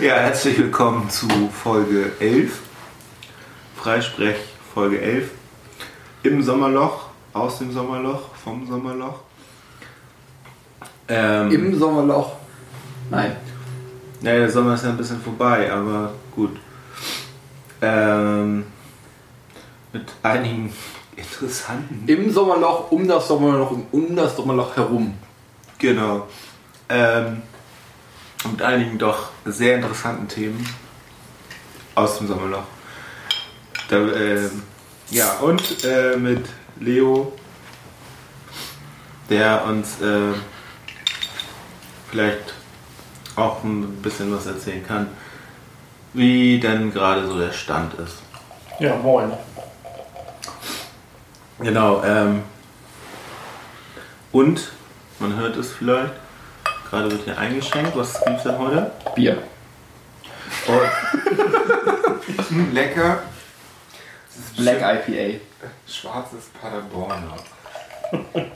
Ja, herzlich willkommen zu Folge 11. Freisprech Folge 11. Im Sommerloch, aus dem Sommerloch, vom Sommerloch. Ähm, Im Sommerloch. Nein. Naja, der Sommer ist ja ein bisschen vorbei, aber gut. Ähm, mit einigen interessanten. Im Sommerloch, um das Sommerloch, um das Sommerloch herum. Genau. Ähm, mit einigen doch sehr interessanten Themen aus dem Sommerloch. Da, ähm, ja, und äh, mit Leo, der uns äh, vielleicht auch ein bisschen was erzählen kann, wie denn gerade so der Stand ist. Ja, moin. Genau, ähm, und man hört es vielleicht, gerade wird hier eingeschenkt. Was gibt's denn heute? Bier. Mm, Lecker. Das ist Black IPA. Schwarzes Paderborner.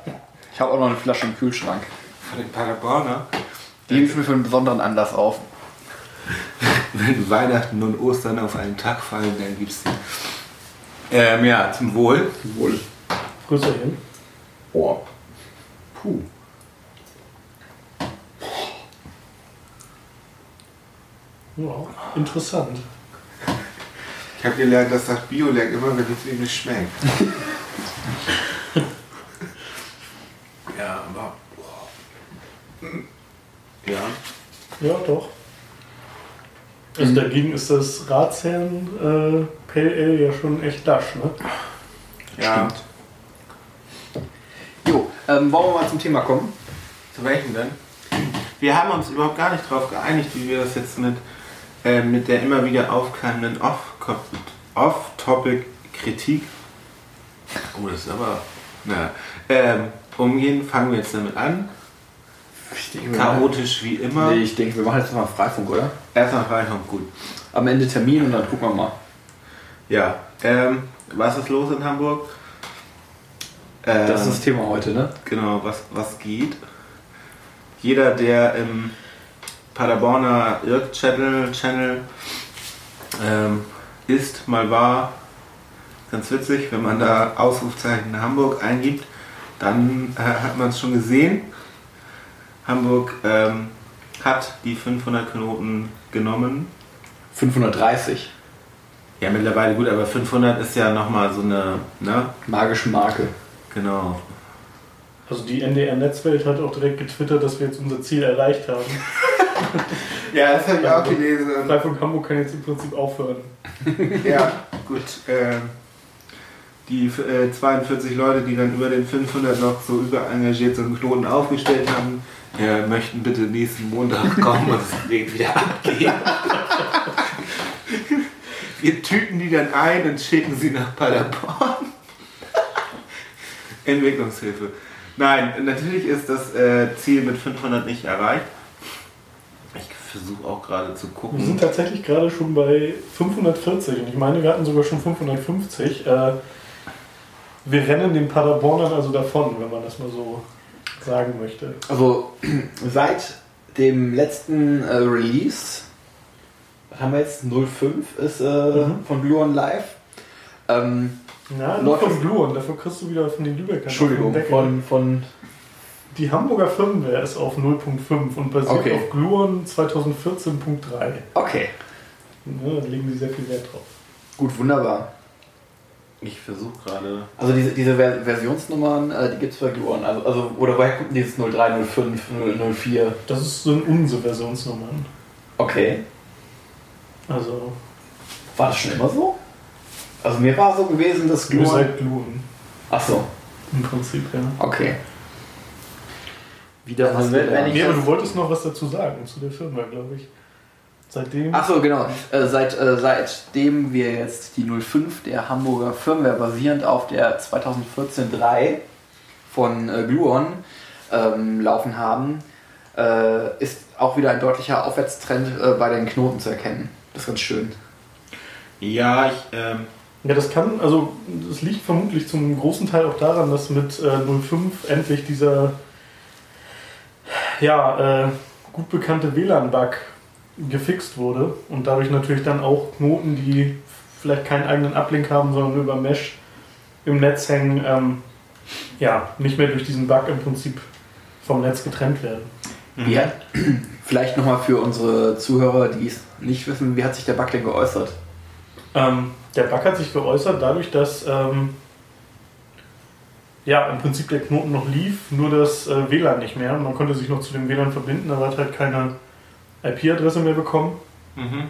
Ich habe auch noch eine Flasche im Kühlschrank. Von den Paderborner. Die hebe ich mir für einen besonderen Anlass auf. Wenn Weihnachten und Ostern auf einen Tag fallen, dann gibt's die. Ähm, ja, zum Wohl. Wohl. Grüßerchen. Oh. Puh. Ja, interessant. Ich habe gelernt, dass das Bio-Leck immer, wenn es ihm nicht schmeckt. ja, aber. boah. Ja. Ja, doch. Also dagegen ist das Ratsherrn äh, Pale Ale ja schon echt lasch, ne? Ja. Jo, ähm, wollen wir mal zum Thema kommen? Zu welchen denn? Wir haben uns überhaupt gar nicht darauf geeinigt, wie wir das jetzt mit, äh, mit der immer wieder aufkeimenden Off- Off-Topic-Kritik. oh, das ist aber. Na, ähm, umgehen. Fangen wir jetzt damit an. Ich denke, Chaotisch wie immer. Nee, ich denke, wir machen jetzt mal Freifunk, oder? Erstmal reinkommen, gut. Am Ende Termin und dann gucken wir mal. Ja, ähm, was ist los in Hamburg? Ähm, Das ist das Thema heute, ne? Genau, was, was geht. Jeder, der im Paderborner Irk-Channel Channel, ähm, ist, mal war, ganz witzig, wenn man da Ausrufzeichen Hamburg eingibt, dann äh, hat man es schon gesehen. Hamburg ähm, hat die 500 Knoten genommen. 530. Ja, mittlerweile gut, aber 500 ist ja nochmal so eine, ne? Magische Marke. Genau. Also die NDR Netzwelt hat auch direkt getwittert, dass wir jetzt unser Ziel erreicht haben. Ja, das habe ich auch gelesen. Freifunk Hamburg kann jetzt im Prinzip aufhören. Ja, gut. Ähm, die äh, 42 Leute, die dann über den 500 noch so überengagiert so einen Knoten aufgestellt haben, ja, möchten bitte nächsten Montag kommen und das Ding wieder abgeben. Wir tüten die dann ein und schicken sie nach Paderborn. Entwicklungshilfe. Nein, natürlich ist das äh, Ziel mit 500 nicht erreicht. Ich versuche auch gerade zu Wir gucken. sind tatsächlich gerade schon bei 540 und ich meine, wir hatten sogar schon 550. Äh, wir rennen den Paderbornern also davon, wenn man das mal so sagen möchte. Also seit dem letzten äh, Release, was haben wir jetzt? 05 ist äh, Mhm. von Gluon Live. Ähm, Ja, nur von das- Gluon, dafür kriegst du wieder von den Lübeckern. Entschuldigung, von, von Die Hamburger Firmware ist auf 0.5 und basiert Okay. auf Gluon 2014.3. Okay, Ne, da legen sie sehr viel Wert drauf. gut, wunderbar. Ich versuche gerade. Also diese, diese Ver Versionsnummern, äh, die gibt es bei Gluon. Also, also, oder woher kommt dieses 03, 05, 04? Das ist, sind unsere Versionsnummern. Okay. Also, War das schon immer so? Also mir war so gewesen, dass nur Gluon... seit Gluon Achso, im Prinzip, ja. okay. Wieder Also wenn- wenn ich- Nee, aber du wolltest noch was dazu sagen, zu der Firmware, glaube ich. Seitdem. Achso, genau. Äh, seit, äh, seitdem wir jetzt die 05 der Hamburger Firmware basierend auf der 2014-3 von äh, Gluon ähm, laufen haben, äh, ist auch wieder ein deutlicher Aufwärtstrend äh, bei den Knoten zu erkennen. Das ist ganz schön. Ja, ich. Ähm, Ja, das kann, also das liegt vermutlich zum großen Teil auch daran, dass mit äh, 05 endlich dieser ja, äh, gut bekannte WLAN-Bug gefixt wurde und dadurch natürlich dann auch Knoten, die vielleicht keinen eigenen Uplink haben, sondern über Mesh im Netz hängen, ähm, ja, nicht mehr durch diesen Bug im Prinzip vom Netz getrennt werden. Wie hat, vielleicht nochmal für unsere Zuhörer, die es nicht wissen, wie hat sich der Bug denn geäußert? Ähm, der Bug hat sich geäußert dadurch, dass ähm, ja, im Prinzip der Knoten noch lief, nur das äh, WLAN nicht mehr. Man konnte sich noch zu dem WLAN verbinden, aber hat halt keine IP-Adresse mehr bekommen. Mhm.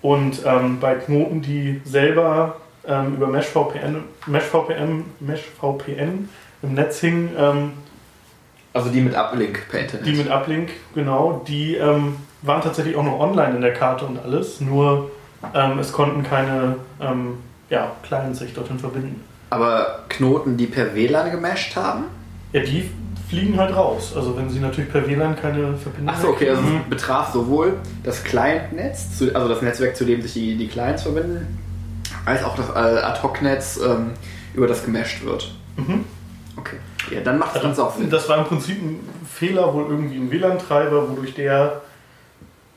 Und ähm, bei Knoten, die selber ähm, über Mesh VPN, Mesh VPN, Mesh VPN im Netz hingen, ähm, Also die mit Uplink per Internet. die mit Uplink, genau, die ähm, waren tatsächlich auch noch online in der Karte und alles, nur ähm, es konnten keine ähm, ja, Clients sich dorthin verbinden. Aber Knoten, die per WLAN gemasht haben? Ja, die fliegen halt raus. Also wenn sie natürlich per WLAN keine Verbindung Achso, okay, also es betraf sowohl das Client-Netz, also das Netzwerk, zu dem sich die, die Clients verbinden, als auch das äh, Ad-Hoc-Netz, ähm, über das gemasht wird. Mhm. Okay. Ja, dann macht das Ganze auch Sinn. Das war im Prinzip ein Fehler, wohl irgendwie im WLAN-Treiber, wodurch der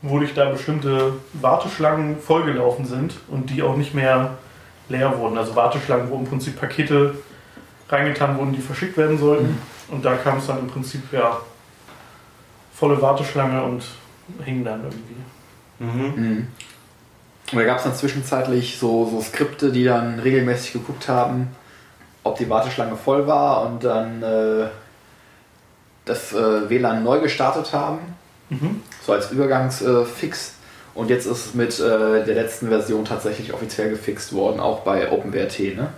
wodurch da bestimmte Warteschlangen vollgelaufen sind und die auch nicht mehr leer wurden. Also Warteschlangen, wo im Prinzip Pakete reingetan wurden, die verschickt werden sollten. Und da kam es dann im Prinzip ja volle Warteschlange und hing dann irgendwie. Mhm. Mhm. Und da gab es dann zwischenzeitlich so, so Skripte, die dann regelmäßig geguckt haben, ob die Warteschlange voll war und dann äh, das äh, WLAN neu gestartet haben, Mhm. so als Übergangsfix. Und jetzt ist es mit äh, der letzten Version tatsächlich offiziell gefixt worden, auch bei OpenWrt. Ne?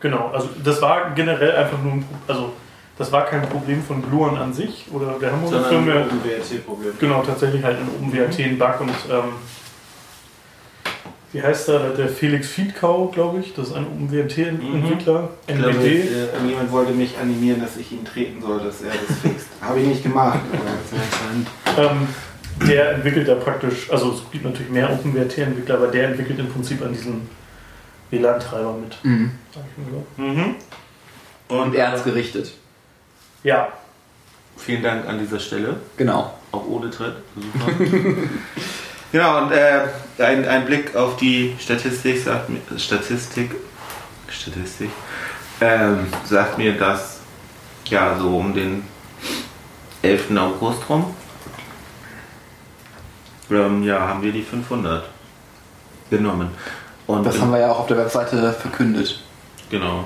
Genau, also das war generell einfach nur ein Pro also das war kein Problem von Gluon an sich oder der Hamburger Sondern Firma. ein WRT-Problem. Genau, tatsächlich halt in OpenWrt ein Bug und ähm, wie heißt der? Der Felix Fiedkau, glaube ich. Das ist ein OpenWrt-Entwickler. Ich glaube, NWD. äh, irgendjemand wollte mich animieren, dass ich ihn treten soll, dass er das fixt. Habe ich nicht gemacht. aber das Ähm, der entwickelt da praktisch, also es gibt natürlich mehr OpenWrt-Entwickler, aber der entwickelt im Prinzip an diesem WLAN-Treiber mit. Mhm. Sag ich mal so. Mhm. Und er hat es gerichtet. Ja, Vielen Dank an dieser Stelle. Genau. Auch ohne Tritt. Super. genau, und äh, ein, ein Blick auf die Statistik sagt mir, Statistik, Statistik, ähm, sagt mir, dass ja so um den 11. August rum ähm, ja, haben wir die 500 genommen. Und Das haben wir ja auch auf der Webseite verkündet. Genau.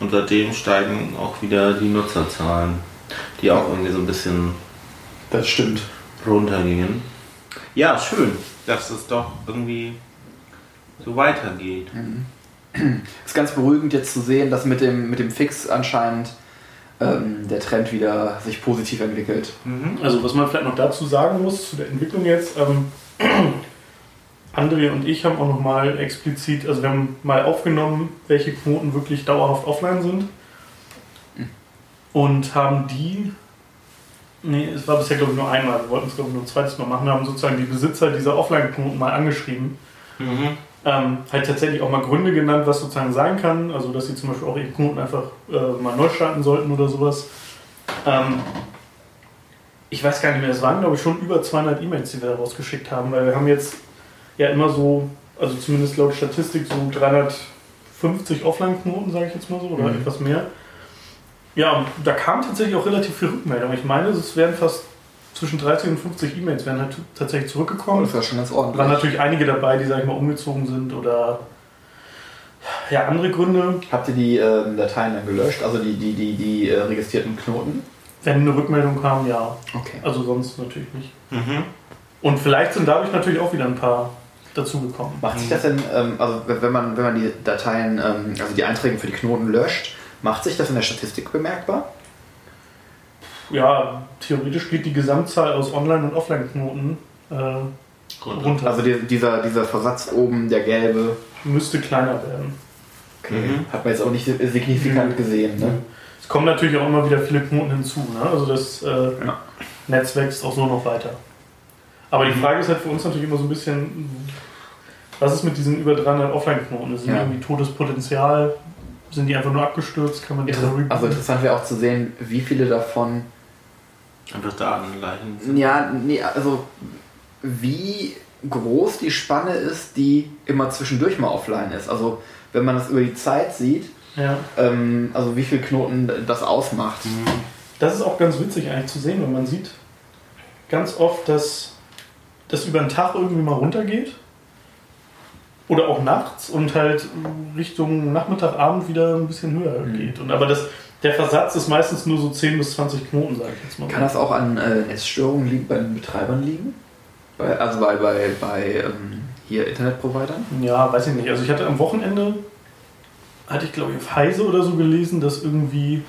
Und seitdem steigen auch wieder die Nutzerzahlen, die auch irgendwie so ein bisschen Das stimmt. runtergingen. Ja, schön, dass es doch irgendwie so weitergeht. ist ganz beruhigend jetzt zu sehen, dass mit dem, mit dem Fix anscheinend ähm, der Trend wieder sich positiv entwickelt. Also was man vielleicht noch dazu sagen muss zu der Entwicklung jetzt, ähm, André und ich haben auch nochmal explizit, also wir haben mal aufgenommen, welche Knoten wirklich dauerhaft offline sind und haben die, nee, es war bisher glaube ich nur einmal, wir wollten es glaube ich nur ein zweites Mal machen, haben sozusagen die Besitzer dieser Offline-Knoten mal angeschrieben. Mhm. Ähm, halt tatsächlich auch mal Gründe genannt, was sozusagen sein kann. Also, dass sie zum Beispiel auch ihre Knoten einfach äh, mal neu starten sollten oder sowas. Ähm, ich weiß gar nicht mehr, es waren glaube ich schon über 200 E-Mails, die wir da rausgeschickt haben, weil wir haben jetzt ja immer so, also zumindest laut Statistik, so 350 Offline-Knoten, sage ich jetzt mal so, oder Mhm. etwas mehr. Ja, da kam tatsächlich auch relativ viel Rückmeldung. Ich meine, es werden fast zwischen 30 und 50 E-Mails werden halt tatsächlich zurückgekommen. Das war schon ganz Es waren ordentlich. natürlich einige dabei, die, sag ich mal, umgezogen sind oder ja, andere Gründe. Habt ihr die ähm, Dateien dann gelöscht, also die, die, die, die äh, registrierten Knoten? Wenn eine Rückmeldung kam, ja. Okay. Also sonst natürlich nicht. Mhm. Und vielleicht sind dadurch natürlich auch wieder ein paar dazugekommen. Macht sich das denn, ähm, also wenn man, wenn man die Dateien, ähm, also die Einträge für die Knoten löscht, macht sich das in der Statistik bemerkbar? Ja, theoretisch geht die Gesamtzahl aus Online- und Offline-Knoten äh, runter. Also die, dieser, dieser Versatz oben, der gelbe, müsste kleiner werden. okay. Mhm. hat man jetzt auch nicht signifikant gesehen. Ne? Es kommen natürlich auch immer wieder viele Knoten hinzu. Ne? Also das äh, Ja. Netz wächst auch so noch weiter. Aber die Frage ist halt für uns natürlich immer so ein bisschen, was ist mit diesen über 300 Offline-Knoten? Sind die Ja. irgendwie totes Potenzial? Sind die einfach nur abgestürzt? Kann man die Inter also interessant wäre auch zu sehen, wie viele davon Einfach Datenleichen. Ja, nee, also wie groß die Spanne ist, die immer zwischendurch mal offline ist. Also wenn man das über die Zeit sieht, Ja. ähm, also wie viel Knoten das ausmacht. Das ist auch ganz witzig eigentlich zu sehen, wenn man sieht ganz oft, dass das über den Tag irgendwie mal runtergeht. Oder auch nachts und halt Richtung Nachmittag, Abend wieder ein bisschen höher Mhm. geht. Und aber das, der Versatz ist meistens nur so 10 bis 20 Knoten, sage ich jetzt mal. Kann das auch an äh, Netzstörungen liegen, bei den Betreibern liegen? Bei, also bei, bei, bei ähm, hier Internetprovidern? Ja, weiß ich nicht. Also ich hatte am Wochenende, hatte ich glaube ich auf Heise oder so gelesen, dass irgendwie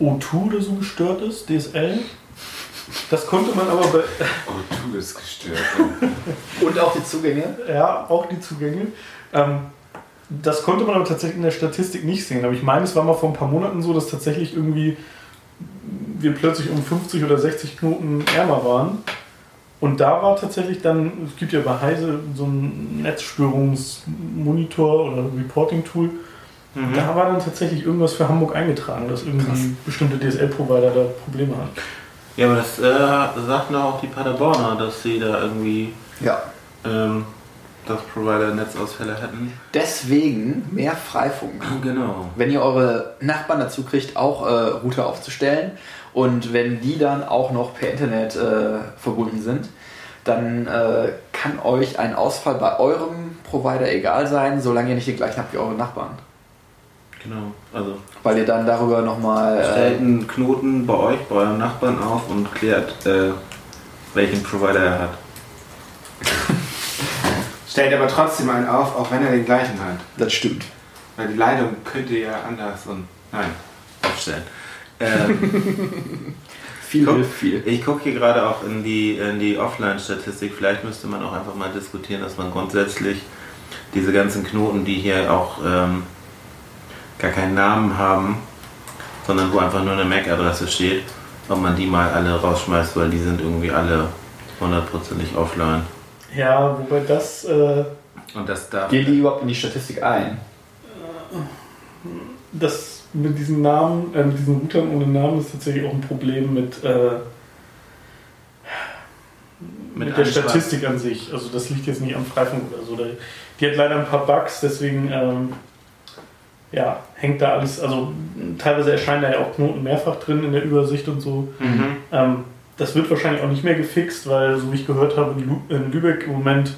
O2 oder so gestört ist, DSL. Das konnte man aber bei, Oh, du bist gestört. Und auch die Zugänge? ja, auch die Zugänge. Ähm, das konnte man aber tatsächlich in der Statistik nicht sehen. Aber ich meine, es war mal vor ein paar Monaten so, dass tatsächlich irgendwie wir plötzlich um 50 oder 60 Knoten ärmer waren. Und da war tatsächlich dann, es gibt ja bei Heise so einen Netzstörungsmonitor oder Reporting-Tool. Mhm. Da war dann tatsächlich irgendwas für Hamburg eingetragen, dass irgendwie Krass. bestimmte DSL-Provider da Probleme haben. Ja, aber das äh, sagten auch die Paderborner, dass sie da irgendwie Ja. ähm, das Provider-Netzausfälle hätten. Deswegen mehr Freifunk. Genau. Wenn ihr eure Nachbarn dazu kriegt, auch äh, Router aufzustellen und wenn die dann auch noch per Internet äh, verbunden sind, dann äh, kann euch ein Ausfall bei eurem Provider egal sein, solange ihr nicht den gleichen habt wie eure Nachbarn. Genau. Also Weil ihr dann darüber nochmal. stellt Äh, einen Knoten bei euch, bei eurem Nachbarn auf und klärt, äh, welchen Provider er hat. Stellt aber trotzdem einen auf, auch wenn er den gleichen hat. das stimmt. Weil die Leitung könnte ja anders und. Nein, aufstellen. Ähm, Viel Guck. hilft viel. ich gucke hier gerade auch in die, in die Offline-Statistik. Vielleicht müsste man auch einfach mal diskutieren, dass man grundsätzlich diese ganzen Knoten, die hier auch ähm, gar keinen Namen haben, sondern wo einfach nur eine MAC-Adresse steht, ob man die mal alle rausschmeißt, weil die sind irgendwie alle hundertprozentig offline. Ja, wobei das, äh, Und das darf. Gehen die überhaupt in die Statistik ein? das mit diesen Namen, äh, mit diesen Routern ohne Namen ist tatsächlich auch ein Problem mit, äh, mit, der Ansprache. Statistik an sich. Also das liegt jetzt nicht am Freifunk oder so. Die hat leider ein paar Bugs, deswegen ähm, ja, hängt da alles, also teilweise erscheinen da ja auch Knoten mehrfach drin in der Übersicht und so. Mhm. Ähm, das wird wahrscheinlich auch nicht mehr gefixt, weil, so wie ich gehört habe, in Lübeck im Moment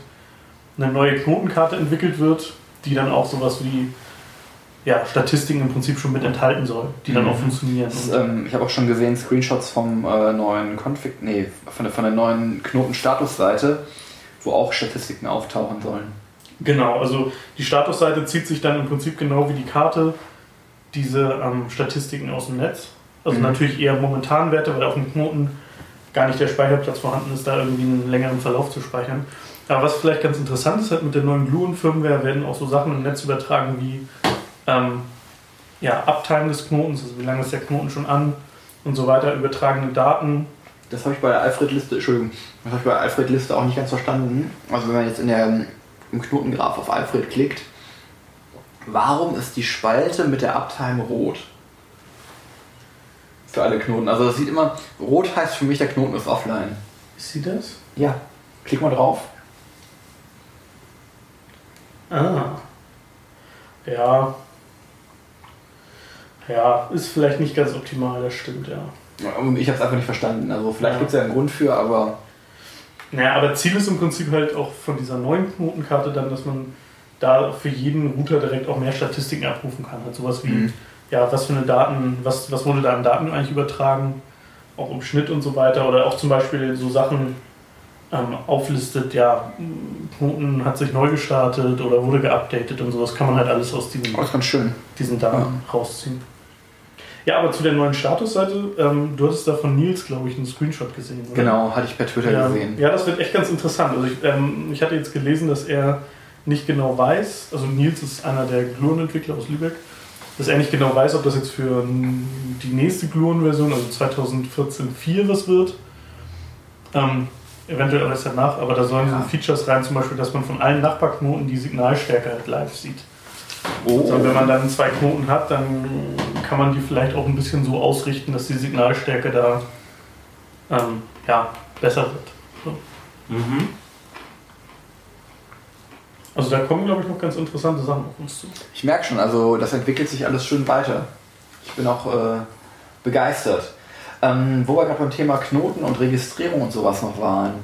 eine neue Knotenkarte entwickelt wird, die dann auch sowas wie ja, Statistiken im Prinzip schon mit enthalten soll, die dann Mhm. auch funktionieren. Das ist, ähm, ich habe auch schon gesehen, Screenshots vom äh, neuen Config, nee, von der, von der neuen Knotenstatusseite, wo auch Statistiken auftauchen sollen. Genau, also die Statusseite zieht sich dann im Prinzip genau wie die Karte diese ähm, Statistiken aus dem Netz. Also Mhm. natürlich eher momentan Werte, weil auf dem Knoten gar nicht der Speicherplatz vorhanden ist, da irgendwie einen längeren Verlauf zu speichern. Aber was vielleicht ganz interessant ist, halt mit der neuen Gluon-Firmware werden auch so Sachen im Netz übertragen wie ähm, ja, Uptime des Knotens, also wie lange ist der Knoten schon an und so weiter, übertragene Daten. Das habe ich bei der Alfred-Liste, Entschuldigung, das habe ich bei der Alfred-Liste auch nicht ganz verstanden. Also wenn man jetzt in der, im Knotengraph auf Alfred klickt, warum ist die Spalte mit der Uptime rot? Für alle Knoten. Also das sieht immer, rot heißt für mich, der Knoten ist offline. Ist sie das? Ja, klick mal drauf. Ah. Ja. Ja, ist vielleicht nicht ganz optimal, das stimmt, ja. Und Ich habe es einfach nicht verstanden. Also vielleicht Ja. gibt es ja einen Grund für, aber Naja, aber Ziel ist im Prinzip halt auch von dieser neuen Knotenkarte dann, dass man da für jeden Router direkt auch mehr Statistiken abrufen kann. Halt sowas wie, Mhm. Ja, was für eine Daten, was, was wurde da an Daten eigentlich übertragen, auch im Schnitt und so weiter. Oder auch zum Beispiel so Sachen ähm, auflistet, ja, Knoten hat sich neu gestartet oder wurde geupdatet und sowas kann man halt alles aus diesen ist ganz schön. diesen Daten rausziehen. Ja, aber zu der neuen Statusseite, ähm, du hattest da von Nils, glaube ich, einen Screenshot gesehen. Oder? Genau, hatte ich per Twitter Ja, gesehen. ja, das wird echt ganz interessant. Also ich, ähm, ich hatte jetzt gelesen, dass er nicht genau weiß, also Nils ist einer der Gluon-Entwickler aus Lübeck, dass er nicht genau weiß, ob das jetzt für die nächste Gluon-Version, also 2014.4 was wird. Ähm, eventuell auch erst danach, aber da sollen Ja. so Features rein, zum Beispiel, dass man von allen Nachbarknoten die Signalstärke halt live sieht. Oh, Also wenn man dann zwei Knoten hat, dann kann man die vielleicht auch ein bisschen so ausrichten, dass die Signalstärke da ähm, ja, besser wird. So. Mhm. Also da kommen, glaube ich, noch ganz interessante Sachen auf uns zu. Ich merke schon, also das entwickelt sich alles schön weiter. Ich bin auch äh, begeistert. Ähm, wo wir gerade beim Thema Knoten und Registrierung und sowas noch waren,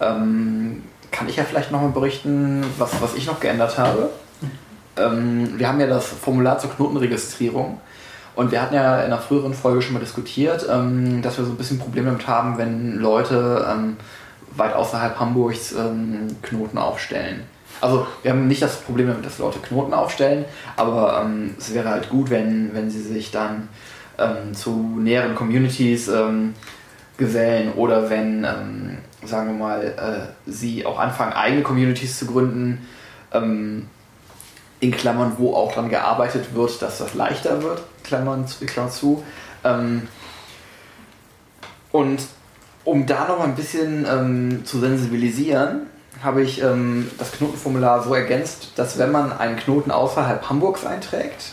ähm, kann ich ja vielleicht nochmal berichten, was, was ich noch geändert habe. Ähm, wir haben ja das Formular zur Knotenregistrierung und wir hatten ja in einer früheren Folge schon mal diskutiert, ähm, dass wir so ein bisschen Probleme damit haben, wenn Leute ähm, weit außerhalb Hamburgs ähm, Knoten aufstellen. Also wir haben nicht das Problem damit, dass Leute Knoten aufstellen, aber ähm, es wäre halt gut, wenn, wenn sie sich dann ähm, zu näheren Communities ähm, gesellen oder wenn, ähm, sagen wir mal, äh, sie auch anfangen, eigene Communities zu gründen, ähm, in Klammern, wo auch dann gearbeitet wird, dass das leichter wird, Klammern, zu- Klammer zu. Ähm, und um da noch ein bisschen zu sensibilisieren, habe ich ähm, das Knotenformular so ergänzt, dass wenn man einen Knoten außerhalb Hamburgs einträgt,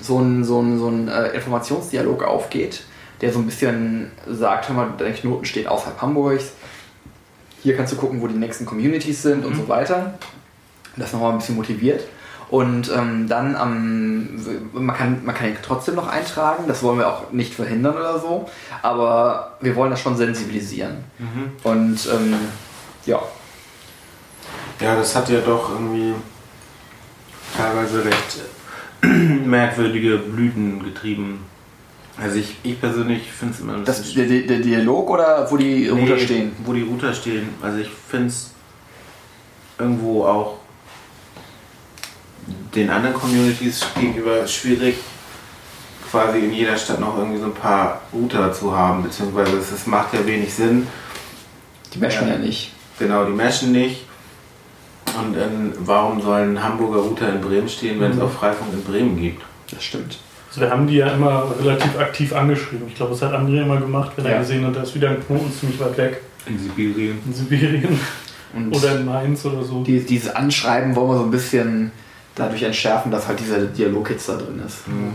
so ein, so ein, so ein äh, Informationsdialog aufgeht, der so ein bisschen sagt, hör mal, dein Knoten steht außerhalb Hamburgs, hier kannst du gucken, wo die nächsten Communities sind und so weiter. Das nochmal ein bisschen motiviert. Und ähm, dann am, man kann, man kann ihn trotzdem noch eintragen, das wollen wir auch nicht verhindern oder so, aber wir wollen das schon sensibilisieren. Mhm. Und ähm, ja, Ja, das hat ja doch irgendwie teilweise recht merkwürdige Blüten getrieben. Also ich, ich persönlich finde es immer ein das, der, der Dialog oder wo die Router Nee, stehen? Wo die Router stehen. Also ich finde es irgendwo auch den anderen Communities gegenüber schwierig, quasi in jeder Stadt noch irgendwie so ein paar Router zu haben, beziehungsweise es, es macht ja wenig Sinn. Die meshen ja nicht. Genau, die meschen nicht. Und ähm, warum sollen Hamburger Router in Bremen stehen, wenn es Mhm. auch Freifunk in Bremen gibt? Das stimmt. Also wir haben die ja immer relativ aktiv angeschrieben. Ich glaube, das hat André immer gemacht, wenn Ja. er gesehen hat, da ist wieder ein Knoten ziemlich weit weg. In Sibirien. In Sibirien Und oder in Mainz oder so. die, dieses Anschreiben wollen wir so ein bisschen dadurch entschärfen, dass halt dieser Dialog jetzt da drin ist. Mhm.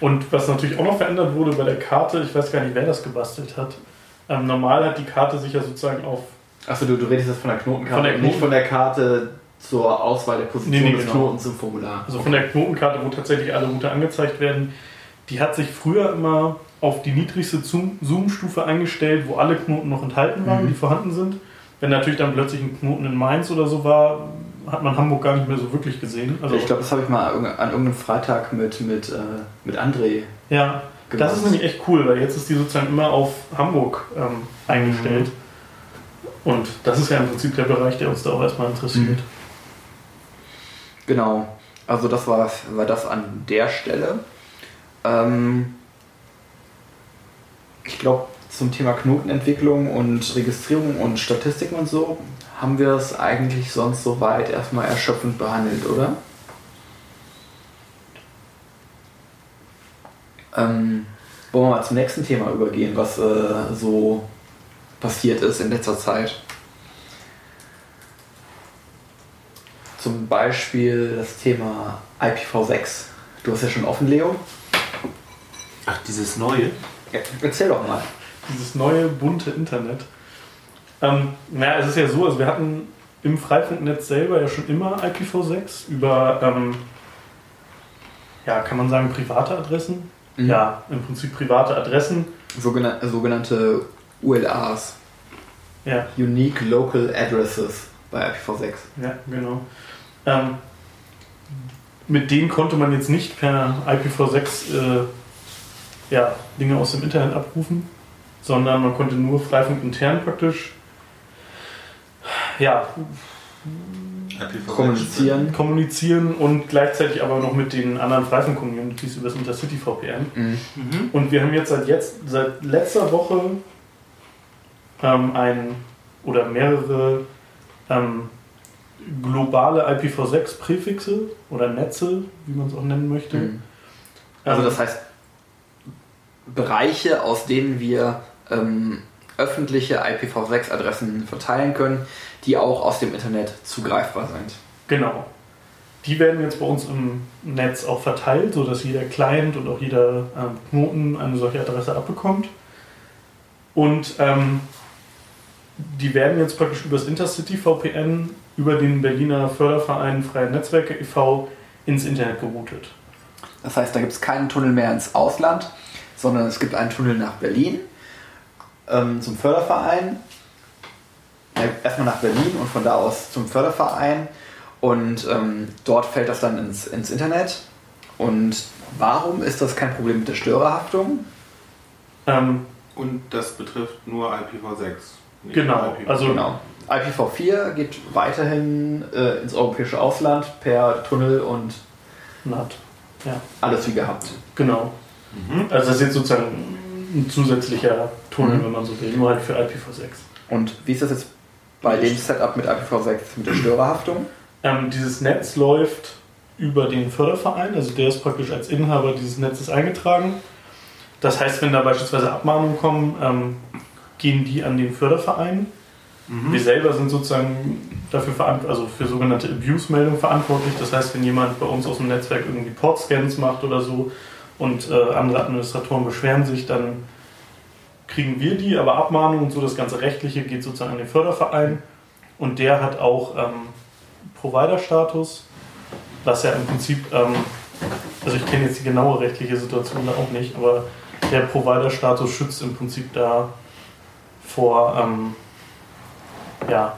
Und was natürlich auch noch verändert wurde bei der Karte, ich weiß gar nicht, wer das gebastelt hat. Ähm, normal hat die Karte sich ja sozusagen auf. Achso, du, du redest jetzt von der Knotenkarte Von der und nicht Knoten- von der Karte zur Auswahl der Position Nee, nee, des genau. Knotens im Formular. Also von der Knotenkarte, wo tatsächlich alle Router angezeigt werden, die hat sich früher immer auf die niedrigste Zoom- Zoom-Stufe eingestellt, wo alle Knoten noch enthalten waren, Mhm. die vorhanden sind. Wenn natürlich dann plötzlich ein Knoten in Mainz oder so war, hat man Hamburg gar nicht mehr so wirklich gesehen. Also ich glaube, das habe ich mal an irgendeinem Freitag mit, mit, äh, mit André ja, gemacht. das ist nämlich echt cool, weil jetzt ist die sozusagen immer auf Hamburg ähm, eingestellt. Und das ist ja im Prinzip der Bereich, der uns da auch erstmal interessiert. Mhm. Genau, also das war, war das an der Stelle. Ähm, ich glaube, zum Thema Knotenentwicklung und Registrierung und Statistiken und so haben wir es eigentlich sonst soweit erstmal erschöpfend behandelt, oder? Ähm, wollen wir mal zum nächsten Thema übergehen, was äh, so passiert ist in letzter Zeit? Zum Beispiel das Thema IPv6. Du hast ja schon offen, Leo. Ach, dieses neue? Ja, erzähl doch mal. Dieses neue bunte Internet. Ähm, naja, es ist ja so, also wir hatten im Freifunknetz selber ja schon immer IPv6 über, ähm, ja, kann man sagen, private Adressen. Mhm. Ja, im Prinzip private Adressen. Sogenan sogenannte ULAs. Ja, Unique Local Addresses bei IPv6. ja, genau. Ähm, mit denen konnte man jetzt nicht per IPv6 äh, ja, Dinge aus dem Internet abrufen, sondern man konnte nur Freifunk intern praktisch ja, Kommunizieren. kommunizieren und gleichzeitig aber noch mit den anderen Freifunk-Communities über das Intercity VPN. Mhm. Mhm. Und wir haben jetzt seit, jetzt, seit letzter Woche ähm, ein oder mehrere ähm, globale IPv6-Präfixe oder Netze, wie man es auch nennen möchte. Mhm. Also Ähm, das heißt, Bereiche, aus denen wir ähm, öffentliche IPv6-Adressen verteilen können, die auch aus dem Internet zugreifbar sind. Genau. Die werden jetzt bei uns im Netz auch verteilt, sodass jeder Client und auch jeder ähm, Knoten eine solche Adresse abbekommt. Und ähm, die werden jetzt praktisch übers Intercity VPN über den Berliner Förderverein Freie Netzwerke e.V. ins Internet geroutet. Das heißt, da gibt es keinen Tunnel mehr ins Ausland, sondern es gibt einen Tunnel nach Berlin ähm, zum Förderverein. Erstmal nach Berlin und von da aus zum Förderverein. Und ähm, dort fällt das dann ins, ins Internet. Und warum ist das kein Problem mit der Störerhaftung? Ähm, Und das betrifft nur IPv6. Genau, IPv4. also- Genau. IPv4 geht weiterhin äh, ins europäische Ausland per Tunnel und NAT. Ja, alles wie gehabt. genau. Mhm. Also das ist jetzt sozusagen ein zusätzlicher Tunnel, Mhm. wenn man so will, nur halt für IPv6. Und wie ist das jetzt bei dem Setup mit IPv6 mit der Störerhaftung? Ähm, dieses Netz läuft über den Förderverein, also der ist praktisch als Inhaber dieses Netzes eingetragen. Das heißt, wenn da beispielsweise Abmahnungen kommen, ähm, gehen die an den Förderverein. Mhm. Wir selber sind sozusagen dafür verantwortlich, also für sogenannte Abuse-Meldungen verantwortlich. Das heißt, wenn jemand bei uns aus dem Netzwerk irgendwie Port-Scans macht oder so und äh, andere Administratoren beschweren sich, dann kriegen wir die, aber Abmahnungen und so, das ganze Rechtliche geht sozusagen an den Förderverein und der hat auch ähm, Provider-Status, was ja im Prinzip, ähm, also ich kenne jetzt die genaue rechtliche Situation da auch nicht, aber der Provider-Status schützt im Prinzip da vor ähm, ja,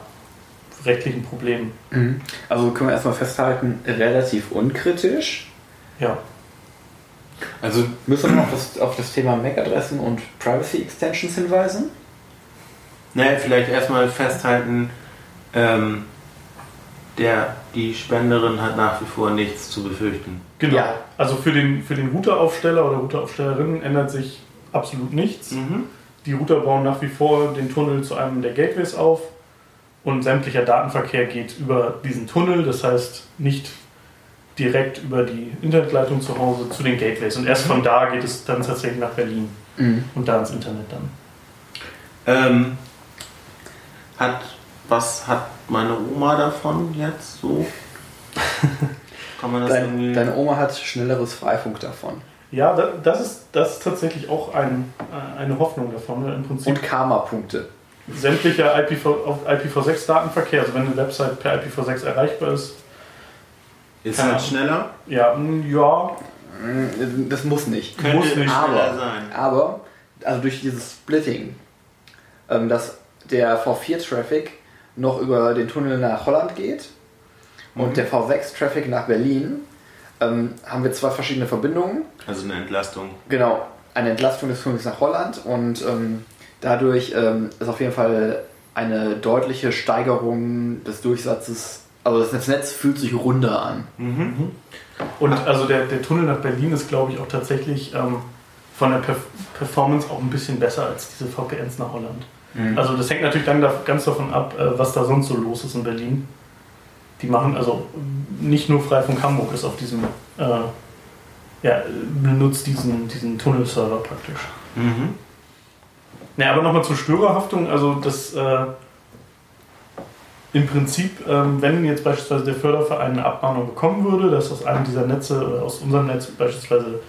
rechtlichen Problemen. Also können wir erstmal festhalten, relativ unkritisch. Ja, Also Müssen wir noch auf das, auf das Thema MAC-Adressen und Privacy Extensions hinweisen? Naja, vielleicht erstmal festhalten, ähm, der, die Spenderin hat nach wie vor nichts zu befürchten. genau. Ja. Also für den, für den Routeraufsteller oder Routeraufstellerin ändert sich absolut nichts. Mhm. Die Router bauen nach wie vor den Tunnel zu einem der Gateways auf und sämtlicher Datenverkehr geht über diesen Tunnel, das heißt nicht direkt über die Internetleitung zu Hause zu den Gateways. Und erst von da geht es dann tatsächlich nach Berlin und da ins Internet dann. Ähm, hat, was hat meine Oma davon jetzt so? Kann man das Dein, irgendwie. deine Oma hat schnelleres Freifunk davon. Ja, da- das ist, das ist tatsächlich auch ein, äh, eine Hoffnung davon. weil Im Prinzip Und Karma-Punkte. IPv, auf IPv6-Datenverkehr, also wenn eine Website per IPv6 erreichbar ist, ist halt schneller? ja, mm, ja, Mm, Das muss nicht. Könnte Muss nicht, schneller aber- sein. Aber, also durch dieses Splitting, ähm, dass der V4-Traffic noch über den Tunnel nach Holland geht und Mhm. der V6-Traffic nach Berlin, ähm, haben wir zwei verschiedene Verbindungen. Also eine Entlastung. Genau, eine Entlastung des Tunnels nach Holland und ähm, dadurch ähm, ist auf jeden Fall eine deutliche Steigerung des Durchsatzes. Also das Netz fühlt sich runder an. Mhm. Und also der, der Tunnel nach Berlin ist, glaube ich, auch tatsächlich ähm, von der Perf Performance auch ein bisschen besser als diese VPNs nach Holland. Also das hängt natürlich dann da, ganz davon ab, äh, was da sonst so los ist in Berlin. Die machen also nicht nur Freifunk Hamburg ist auf diesem, äh, ja, benutzt diesen, diesen Tunnelserver praktisch. Mhm. Ja, aber nochmal zur Störerhaftung. Also das äh, im Prinzip, ähm, wenn jetzt beispielsweise der Förderverein eine Abmahnung bekommen würde, dass aus einem dieser Netze oder aus unserem Netz beispielsweise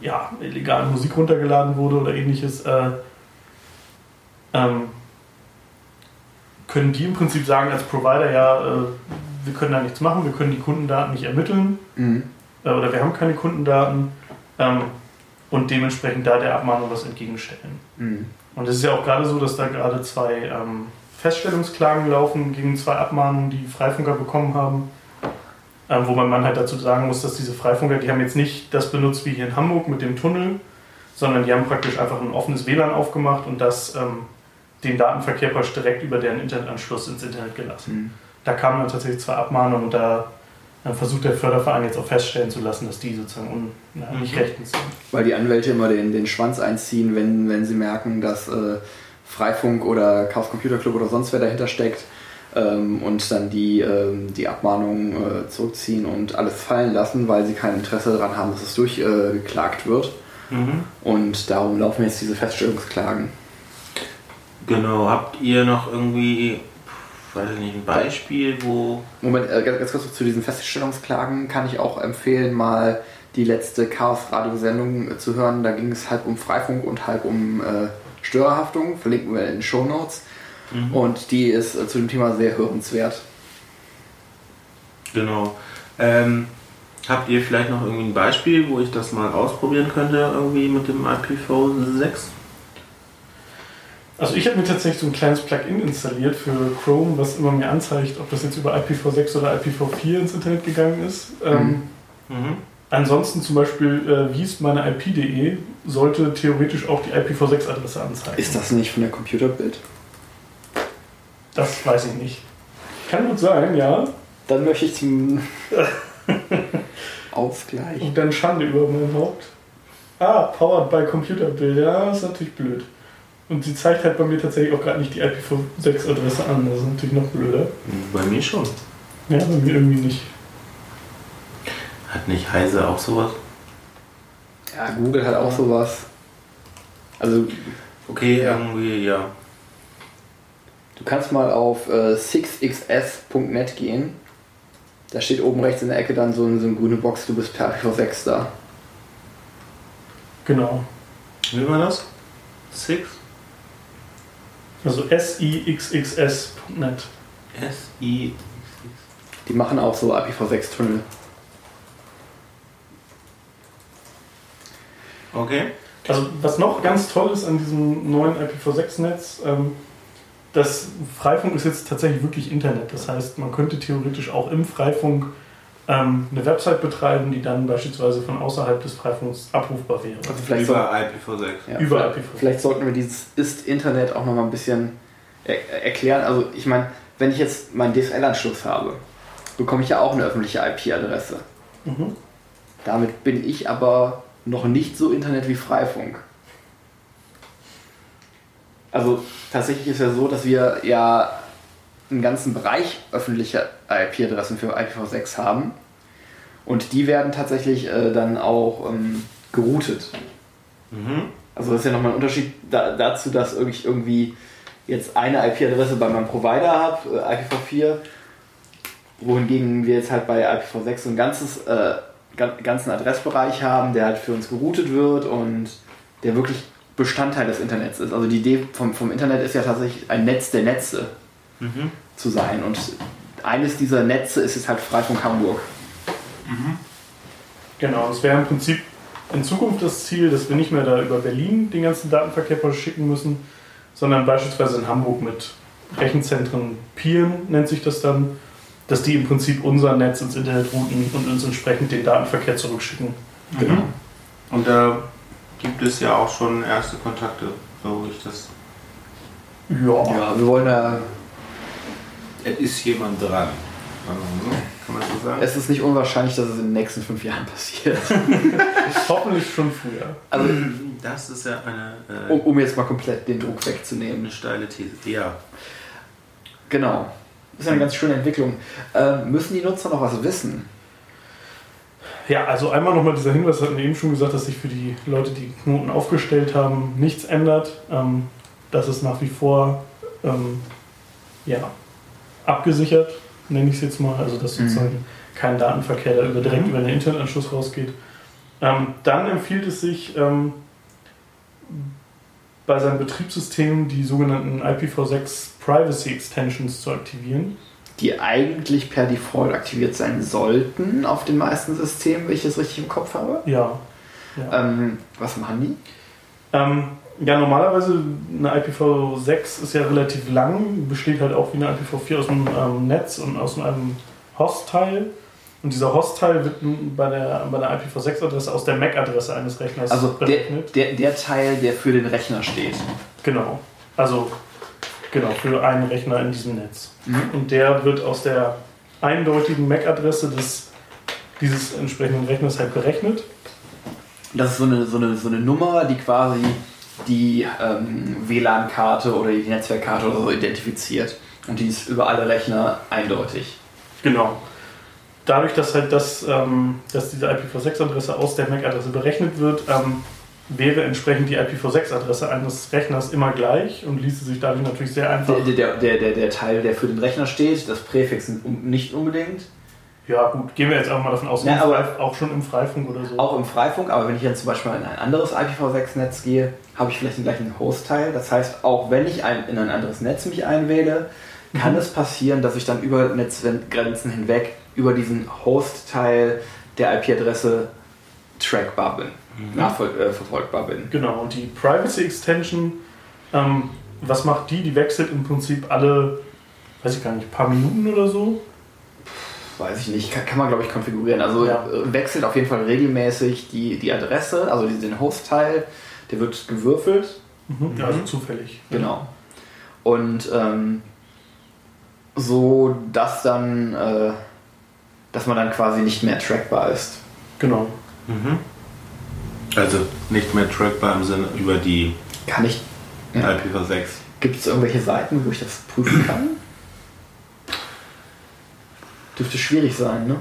ja, illegal Musik runtergeladen wurde oder ähnliches, äh, ähm, können die im Prinzip sagen als Provider, ja, äh, wir können da nichts machen, wir können die Kundendaten nicht ermitteln Mhm. äh, oder wir haben keine Kundendaten ähm, und dementsprechend da der Abmahnung was entgegenstellen. Mhm. Und es ist ja auch gerade so, dass da gerade zwei ähm, Feststellungsklagen laufen gegen zwei Abmahnungen, die Freifunker bekommen haben. Ähm, wo man halt dazu sagen muss, dass diese Freifunker, die haben jetzt nicht das benutzt wie hier in Hamburg mit dem Tunnel, sondern die haben praktisch einfach ein offenes WLAN aufgemacht und das ähm, den Datenverkehr praktisch direkt über deren Internetanschluss ins Internet gelassen. Mhm. Da kamen dann tatsächlich zwei Abmahnungen und da äh, versucht der Förderverein jetzt auch feststellen zu lassen, dass die sozusagen un, na, nicht Mhm. rechtens sind. Weil die Anwälte immer den, den Schwanz einziehen, wenn, wenn sie merken, dass äh, Freifunk oder Chaos Computer Club oder sonst wer dahinter steckt ähm, und dann die, ähm, die Abmahnung äh, zurückziehen und alles fallen lassen, weil sie kein Interesse daran haben, dass es durchgeklagt wird. Mhm. Und darum laufen jetzt diese Feststellungsklagen. Genau. Habt ihr noch irgendwie, weiß ich nicht, ein Beispiel, wo. Moment, äh, ganz, kurz zu diesen Feststellungsklagen kann ich auch empfehlen, mal die letzte Chaos-Radio-Sendung äh, zu hören. Da ging es halb um Freifunk und halb um äh, Störerhaftung. Verlinken wir in den Show Notes. Mhm. Und die ist äh, zu dem Thema sehr hörenswert. Genau. Ähm, habt ihr vielleicht noch irgendwie ein Beispiel, wo ich das mal ausprobieren könnte, irgendwie mit dem IPv6? Also ich habe mir tatsächlich so ein kleines Plugin installiert für Chrome, was immer mir anzeigt, ob das jetzt über IPv6 oder IPv4 ins Internet gegangen ist. Ähm, Mhm. ansonsten zum Beispiel, äh, wie ist meine IP.de, sollte theoretisch auch die IPv6-Adresse anzeigen. Ist das nicht von der Computerbild? Das weiß ich nicht. Kann gut sein, ja. Dann möchte ich zum Ausgleich. Und dann Schande über mein Haupt. Ah, powered by Computerbild. Ja, das ist natürlich blöd. Und sie zeigt halt bei mir tatsächlich auch gerade nicht die IPv6-Adresse an. Das ist natürlich noch blöder. Bei mir schon. Ja, bei mir irgendwie nicht. Hat nicht Heise auch sowas? Ja, Google hat auch sowas. Also Okay, Ja. irgendwie, ja. Du kannst mal auf äh, 6xs.net gehen. Da steht oben rechts in der Ecke dann so, eine- so eine grüne Box, du bist per IPv6 da. Genau. Wie war das? Six? Also sixxs.net. S-I. Die machen auch so IPv6-Tunnel. Okay. Also was noch ganz toll ist an diesem neuen IPv6-Netz, ähm, das Freifunk ist jetzt tatsächlich wirklich Internet. Das heißt, man könnte theoretisch auch im Freifunk ähm, eine Website betreiben, die dann beispielsweise von außerhalb des Freifunks abrufbar wäre. Also vielleicht, Über IPv6. ja, über vielleicht, IPv6. vielleicht sollten wir dieses Ist-Internet auch nochmal ein bisschen er erklären. Also ich meine, wenn ich jetzt meinen DSL-Anschluss habe, bekomme ich ja auch eine öffentliche IP-Adresse. Mhm. Damit bin ich aber noch nicht so Internet wie Freifunk. Also tatsächlich ist ja so, dass wir ja einen ganzen Bereich öffentlicher IP-Adressen für IPv6 haben. Und die werden tatsächlich äh, dann auch ähm, geroutet. Mhm. Also das ist ja nochmal ein Unterschied da, dazu, dass ich irgendwie jetzt eine IP-Adresse bei meinem Provider habe, äh, IPv4, wohingegen wir jetzt halt bei IPv6 so ein ganzes, äh, gan- ganzen Adressbereich haben, der halt für uns geroutet wird und der wirklich Bestandteil des Internets ist. Also die Idee vom, vom Internet ist ja tatsächlich ein Netz der Netze Mhm. zu sein und eines dieser Netze ist jetzt halt Freifunk Hamburg. Genau, es wäre im Prinzip in Zukunft das Ziel, dass wir nicht mehr da über Berlin den ganzen Datenverkehr verschicken müssen, sondern beispielsweise in Hamburg mit Rechenzentren Peeren nennt sich das dann, dass die im Prinzip unser Netz ins Internet routen und uns entsprechend den Datenverkehr zurückschicken. Genau. Und da gibt es ja auch schon erste Kontakte, so wie ich das. Ja, wir wollen da Es ist jemand dran. Kann man so sagen? Es ist nicht unwahrscheinlich, dass es in den nächsten fünf Jahren passiert. Hoffentlich schon früher. Also, Das ist ja eine, äh, um, um jetzt mal komplett den Druck wegzunehmen. eine steile These. Ja. Genau. Das ist eine ganz schöne Entwicklung. Ähm, müssen die Nutzer noch was wissen? Ja, also einmal nochmal dieser Hinweis, hatten wir eben schon gesagt, dass sich für die Leute, die Knoten aufgestellt haben, nichts ändert. Ähm, das ist nach wie vor ähm, ja, abgesichert, nenne ich es jetzt mal. Also dass Mhm. sozusagen kein Datenverkehr da über, direkt über den Internetanschluss rausgeht. Ähm, dann empfiehlt es sich, ähm, bei seinem Betriebssystem die sogenannten IPv6 Privacy Extensions zu aktivieren. Die eigentlich per Default aktiviert sein sollten auf den meisten Systemen, wenn ich das richtig im Kopf habe. Ja. ja. Ähm, was machen die? Ja, normalerweise eine IPv6 ist ja relativ lang, besteht halt auch wie eine IPv4 aus einem ähm, Netz und aus einem Hostteil. Und dieser Hostteil wird bei der, bei der IPv6-Adresse aus der MAC-Adresse eines Rechners Also der, berechnet. der, der Teil, der für den Rechner steht. Genau. Also genau, für einen Rechner in diesem Netz. Mhm. Und der wird aus der eindeutigen MAC-Adresse des, dieses entsprechenden Rechners halt berechnet. Das ist so eine, so eine, so eine Nummer, die quasi die ähm, WLAN-Karte oder die Netzwerkkarte oder so identifiziert. Und die ist über alle Rechner eindeutig. Genau. Dadurch, dass halt das, ähm, dass diese IPv6-Adresse aus der MAC-Adresse berechnet wird, ähm, wäre entsprechend die IPv6-Adresse eines Rechners immer gleich und ließe sich dadurch natürlich sehr einfach. Der, der, der, der, Teil, der für den Rechner steht, das Präfix nicht unbedingt. Ja, gut, gehen wir jetzt einfach mal davon aus, Ja, Freif- auch schon im Freifunk oder so. Auch im Freifunk, aber wenn ich jetzt zum Beispiel in ein anderes IPv6-Netz gehe, habe ich vielleicht den gleichen Host-Teil. Das heißt, auch wenn ich ein, in ein anderes Netz mich einwähle, kann es passieren, dass ich dann über Netzgrenzen hinweg über diesen Host-Teil der IP-Adresse trackbar bin, nachverfolgbar bin. Genau, und die Privacy Extension, ähm, was macht die? Die wechselt im Prinzip alle, weiß ich gar nicht, paar Minuten oder so. Weiß ich nicht, kann, kann man glaube ich konfigurieren. Also Ja. äh, wechselt auf jeden Fall regelmäßig die, die Adresse, also den Host-Teil, der wird gewürfelt Mhm. Also zufällig. Genau. Und ähm, so, dass dann, äh, dass man dann quasi nicht mehr trackbar ist. Genau. Mhm. Also nicht mehr trackbar im Sinne über die Kann ich. Ja. IPv6. Gibt es irgendwelche Seiten, wo ich das prüfen kann? Dürfte schwierig sein, ne?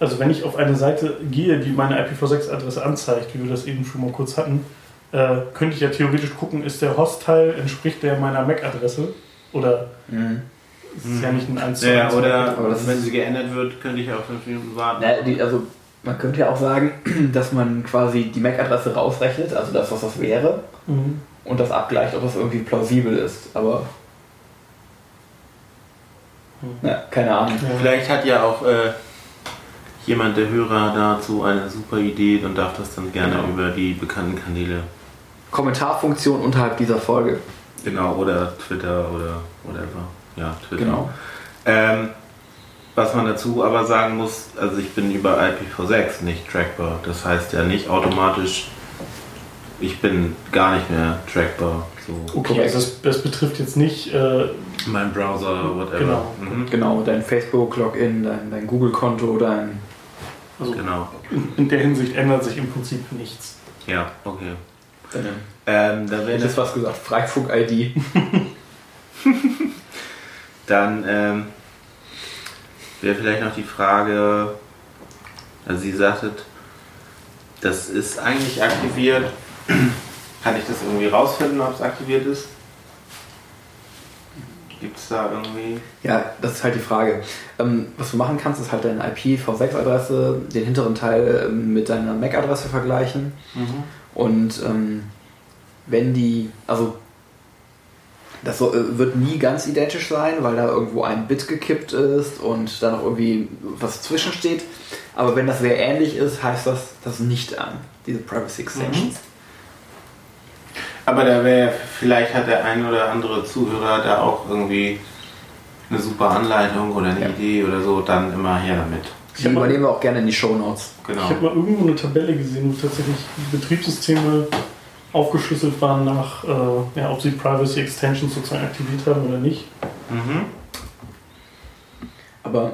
Also wenn ich auf eine Seite gehe, die meine IPv6-Adresse anzeigt, wie wir das eben schon mal kurz hatten, äh, könnte ich ja theoretisch gucken, ist der Host-Teil, entspricht der meiner MAC-Adresse? Oder ist es ja nicht ein 1 zu Ja, 1 oder aber das wenn ist- sie geändert wird, könnte ich auch fünf Minuten warten. Na, die, also, man könnte ja auch sagen, dass man quasi die MAC-Adresse rausrechnet, also das, was das wäre, Mhm. und das abgleicht, ob das irgendwie plausibel ist. Aber. Hm. Ja, keine Ahnung. Vielleicht hat ja auch äh, jemand der Hörer dazu eine super Idee und darf das dann gerne Genau. über die bekannten Kanäle. Kommentarfunktion unterhalb dieser Folge. Genau, oder Twitter oder whatever. Ja, Twitter. Genau. Ähm, was man dazu aber sagen muss, also ich bin über IPv6 nicht trackbar. Das heißt ja nicht automatisch, ich bin gar nicht mehr trackbar. So Okay, also das, das betrifft jetzt nicht, äh, mein Browser, whatever. Genau. Mhm. Genau, dein Facebook-Login, dein, dein Google-Konto, dein. also Genau. in, in der Hinsicht ändert sich im Prinzip nichts. Ja, okay. deine Ähm, da wäre jetzt was gesagt, Freifunk-ID. Dann ähm, wäre vielleicht noch die Frage, also Sie sagtet, das ist eigentlich aktiviert. Kann ich das irgendwie rausfinden, ob es aktiviert ist? Gibt es da irgendwie... Ja, das ist halt die Frage. Ähm, was du machen kannst, ist halt deine IPv6-Adresse, den hinteren Teil ähm, mit deiner MAC-Adresse vergleichen. Und ähm, wenn die, also das so, äh, wird nie ganz identisch sein, weil da irgendwo ein Bit gekippt ist und da noch irgendwie was zwischensteht. Aber wenn das sehr ähnlich ist, heißt das das nicht an, diese Privacy Extensions. Aber da wäre, vielleicht hat der ein oder andere Zuhörer da auch irgendwie eine super Anleitung oder eine Ja. Idee oder so, dann immer her damit. Die übernehmen wir auch gerne in die Show Notes. Genau. Ich habe mal irgendwo eine Tabelle gesehen, wo tatsächlich die Betriebssysteme aufgeschlüsselt waren nach, äh, ja, ob sie Privacy Extensions sozusagen aktiviert haben oder nicht. Mhm. Aber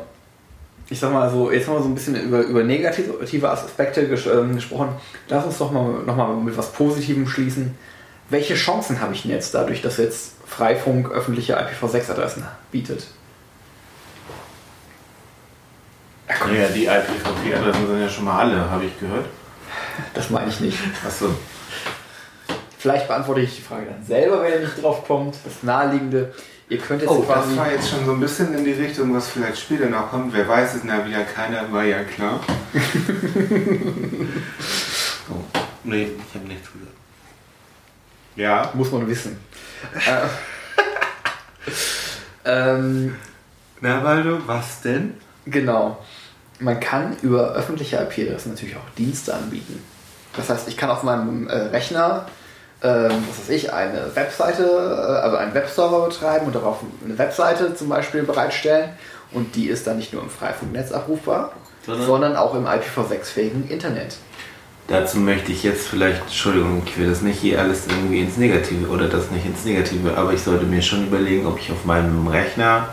ich sag mal so, jetzt haben wir so ein bisschen über, über negative Aspekte ges ähm, gesprochen. Lass uns doch mal nochmal mit was Positivem schließen. Welche Chancen habe ich denn jetzt dadurch, dass jetzt Freifunk öffentliche IPv6-Adressen bietet? Ja, die IPv4-Adressen sind ja schon mal alle, habe ich gehört. Das meine ich nicht. Achso. Vielleicht beantworte ich die Frage dann selber, wenn ihr nicht drauf kommt. Das Naheliegende. Ihr könnt jetzt Oh, quasi. das war jetzt schon so ein bisschen in die Richtung, was vielleicht später noch kommt. Wer weiß es na wieder keiner, war ja klar. oh. Nee, ich habe nichts gesagt. Ja. Muss man wissen. äh, ähm, Na, Waldo, was denn? Genau. Man kann über öffentliche IP-Adressen natürlich auch Dienste anbieten. Das heißt, ich kann auf meinem äh, Rechner, ähm, was weiß ich, eine Webseite, äh, also einen Webserver betreiben und darauf eine Webseite zum Beispiel bereitstellen. Und die ist dann nicht nur im Freifunknetz abrufbar, Sondern- sondern auch im IPv6-fähigen Internet. Dazu möchte ich jetzt vielleicht, Entschuldigung, ich will das nicht hier alles irgendwie ins Negative oder das nicht ins Negative, aber ich sollte mir schon überlegen, ob ich auf meinem Rechner,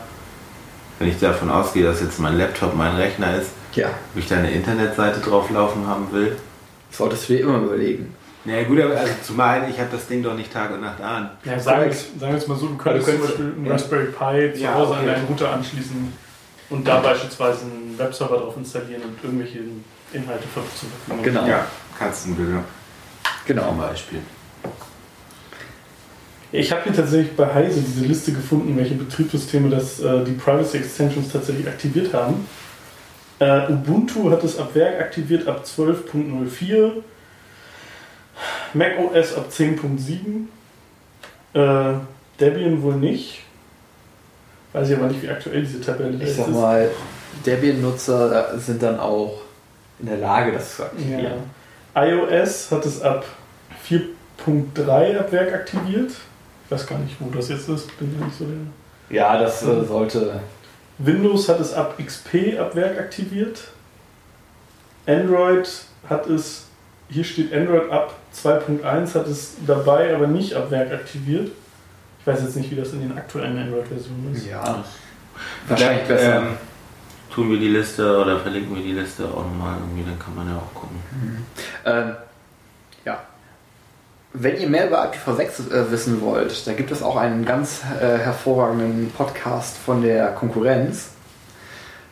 wenn ich davon ausgehe, dass jetzt mein Laptop mein Rechner ist, Ja, ob ich da eine Internetseite drauflaufen haben will. solltest du dir immer überlegen. Na ja, gut, aber also zumal ich habe das Ding doch nicht Tag und Nacht an. Ja, sagen, wir jetzt, mal so, du könntest, Also du könntest- zum Beispiel einen ja. Raspberry Pi zu Ja, Hause okay. an deinen Router anschließen und da beispielsweise einen Webserver drauf installieren und irgendwelche Inhalte zur Verfügung Genau. Ja, Katzenbilder Genau. zum Beispiel. Ich habe hier tatsächlich bei Heise diese Liste gefunden, welche Betriebssysteme das, äh, die Privacy Extensions tatsächlich aktiviert haben. Äh, Ubuntu hat es ab Werk aktiviert ab 12.04, macOS ab 10.7, äh, Debian wohl nicht. Weiß ich aber nicht, wie aktuell diese Tabelle Ich ist. sag mal, Debian-Nutzer sind dann auch in der Lage, das zu aktivieren. Ja. iOS hat es ab 4.3 ab Werk aktiviert. Ich weiß gar nicht, wo das jetzt ist. Bin ja nicht so der. Ja, das äh, sollte. Windows hat es ab XP ab Werk aktiviert. Android hat es, hier steht Android ab 2.1 hat es dabei, aber nicht ab Werk aktiviert. Ich weiß jetzt nicht, wie das in den aktuellen Android-Versionen ist. Ja. Wahrscheinlich Vielleicht, besser. ähm, tun wir die Liste oder verlinken wir die Liste auch nochmal irgendwie, dann kann man ja auch gucken. Ähm, ja. Wenn ihr mehr über IPv6 äh, wissen wollt, da gibt es auch einen ganz äh, hervorragenden Podcast von der Konkurrenz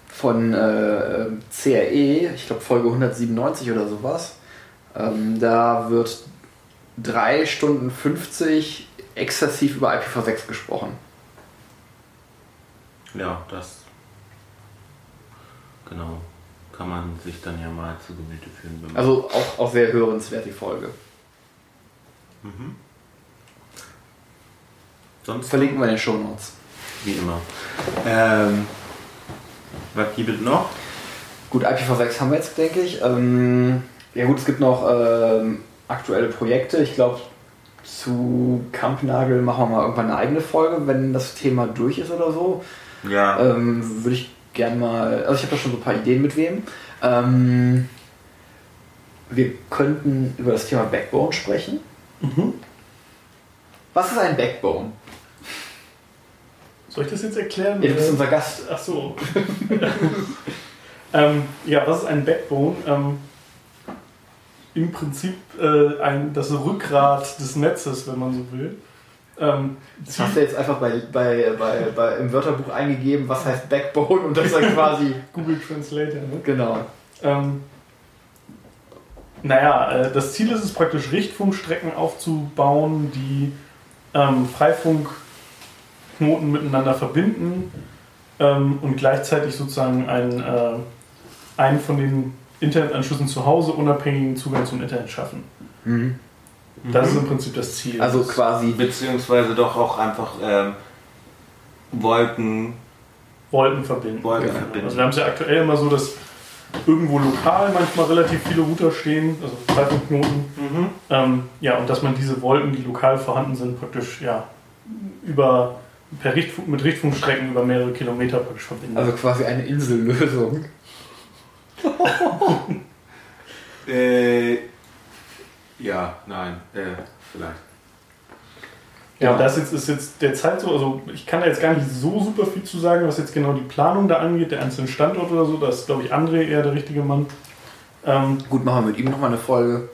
von äh, CRE, ich glaube Folge 197 oder sowas. Ähm, da wird 3 Stunden 50 exzessiv über IPv6 gesprochen. Ja, das genau kann man sich dann ja mal zu Gemüte führen. Also auch, auch sehr hörenswert die Folge. mhm. Sonst Verlinken wir in den Show Notes. wie immer. Ähm, was gibt es noch? Gut, IPv6 haben wir jetzt, denke ich. Ähm, ja gut, es gibt noch ähm, aktuelle Projekte. Ich glaube, zu Kampnagel machen wir mal irgendwann eine eigene Folge, wenn das Thema durch ist oder so. Ja, Ähm, Würde ich gerne mal, also ich habe da schon so ein paar Ideen mit wem. Ähm, wir könnten über das Thema Backbone sprechen. Mhm. Was ist ein Backbone? Soll ich das jetzt erklären? Ja, du bist unser Gast. Ach so. ähm, ja, was ist ein Backbone? Ähm, Im Prinzip äh, ein, das Rückgrat des Netzes, wenn man so will. Ähm, Das hast du jetzt einfach bei, bei, bei, bei, im Wörterbuch eingegeben, was heißt Backbone und das ist quasi. Google Translator. Ne? genau. Ähm, naja, äh, das Ziel ist es praktisch, Richtfunkstrecken aufzubauen, die ähm, Freifunkknoten miteinander verbinden ähm, und gleichzeitig sozusagen einen, äh, einen von den Internetanschlüssen zu Hause unabhängigen Zugang zum Internet schaffen. Mhm. Das ist im Prinzip das Ziel. Also quasi. beziehungsweise doch auch einfach ähm, Wolken, Wolken verbinden. Wolken Genau. verbinden. Also wir haben es ja aktuell immer so, dass irgendwo lokal manchmal relativ viele Router stehen, also Freifunkknoten. Mhm. Ähm, ja, und dass man diese Wolken, die lokal vorhanden sind, praktisch ja, über, per Richtfunk, mit Richtfunkstrecken über mehrere Kilometer praktisch verbindet. Also quasi eine Insellösung. Äh, ja, nein, äh, vielleicht. ja, das jetzt ist jetzt derzeit so, also ich kann da jetzt gar nicht so super viel zu sagen, was jetzt genau die Planung da angeht, der einzelnen Standort oder so, da ist, glaube ich, André eher der richtige Mann. Ähm, Gut, machen wir mit ihm nochmal eine Folge.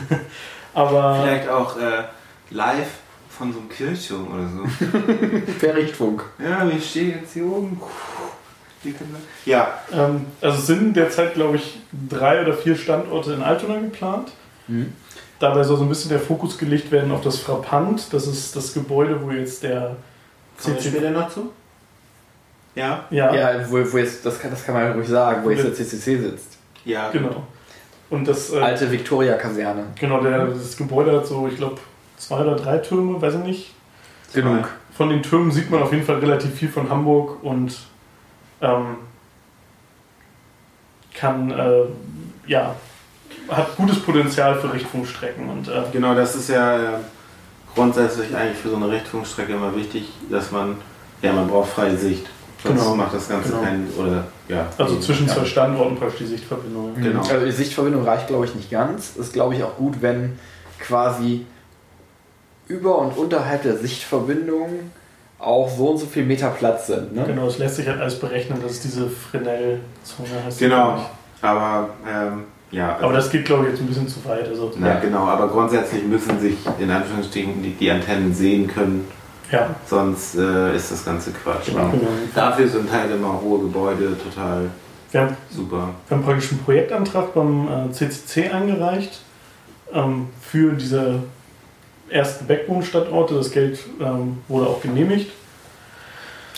aber Vielleicht auch äh, live von so einem Kirchturm oder so. Per Richtfunk. ja, wir stehen jetzt hier oben. Ja, ähm, also es sind derzeit, glaube ich, drei oder vier Standorte in Altona geplant. Mhm. Dabei soll so ein bisschen der Fokus gelegt werden auf das Frappant. Das ist das Gebäude, wo jetzt der kommen wir später noch zu? Ja, Ja, Ja, wo, wo jetzt, das, kann, das kann man ruhig sagen, wo jetzt der CCC sitzt. ja. genau. Und das, äh, Alte Victoria-Kaserne. genau, der, das Gebäude hat so, ich glaube, zwei oder drei Türme, weiß ich nicht. Genug. Von den Türmen sieht man auf jeden Fall relativ viel von Hamburg und ähm, kann, äh, ja, hat gutes Potenzial für Richtfunkstrecken. Und äh, Genau, das ist ja äh, grundsätzlich eigentlich für so eine Richtfunkstrecke immer wichtig, dass man, ja, man braucht freie Sicht. Sonst Genau. macht das Ganze Genau. keinen, oder, ja. also zwischen Ja. zwei Standorten praktisch die Sichtverbindung. Genau. Also die Sichtverbindung reicht, glaube ich, nicht ganz. Ist, glaube ich, auch gut, wenn quasi über und unterhalb der Sichtverbindung auch so und so viel Meter Platz sind. Ne? Genau, es lässt sich halt alles berechnen, dass es diese Fresnel-Zone heißt. Genau, aber, ähm, ja. Aber das geht, glaube ich, jetzt ein bisschen zu weit. Also, Na, Ja. genau, aber grundsätzlich müssen sich in Anführungsstrichen die, die Antennen sehen können, ja, sonst äh, ist das Ganze Quatsch. Genau. genau. Dafür sind halt immer hohe Gebäude total Wir haben, super. wir haben praktisch einen Projektantrag beim äh, CCC eingereicht ähm, für diese ersten Backbone-Standorte. Das Geld ähm, wurde auch genehmigt.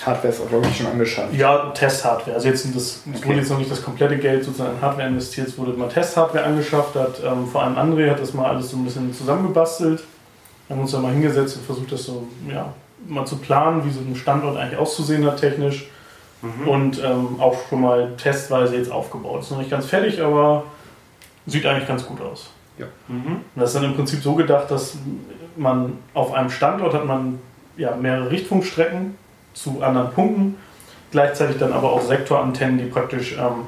Hardware ist auch, glaube ich, schon angeschafft. Ja, Testhardware. Also jetzt das, es Okay. wurde jetzt noch nicht das komplette Geld sozusagen in Hardware investiert, es wurde mal Testhardware angeschafft, hat ähm, vor allem André hat das mal alles so ein bisschen zusammengebastelt. Wir haben uns da mal hingesetzt und versucht, das so ja, mal zu planen, wie so ein Standort eigentlich auszusehen hat technisch. Und ähm, auch schon mal testweise jetzt aufgebaut. Ist noch nicht ganz fertig, aber sieht eigentlich ganz gut aus. Mhm. Und das ist dann im Prinzip so gedacht, dass man auf einem Standort hat man ja, mehrere Richtfunkstrecken zu anderen Punkten, gleichzeitig dann aber auch Sektorantennen, die praktisch, ähm,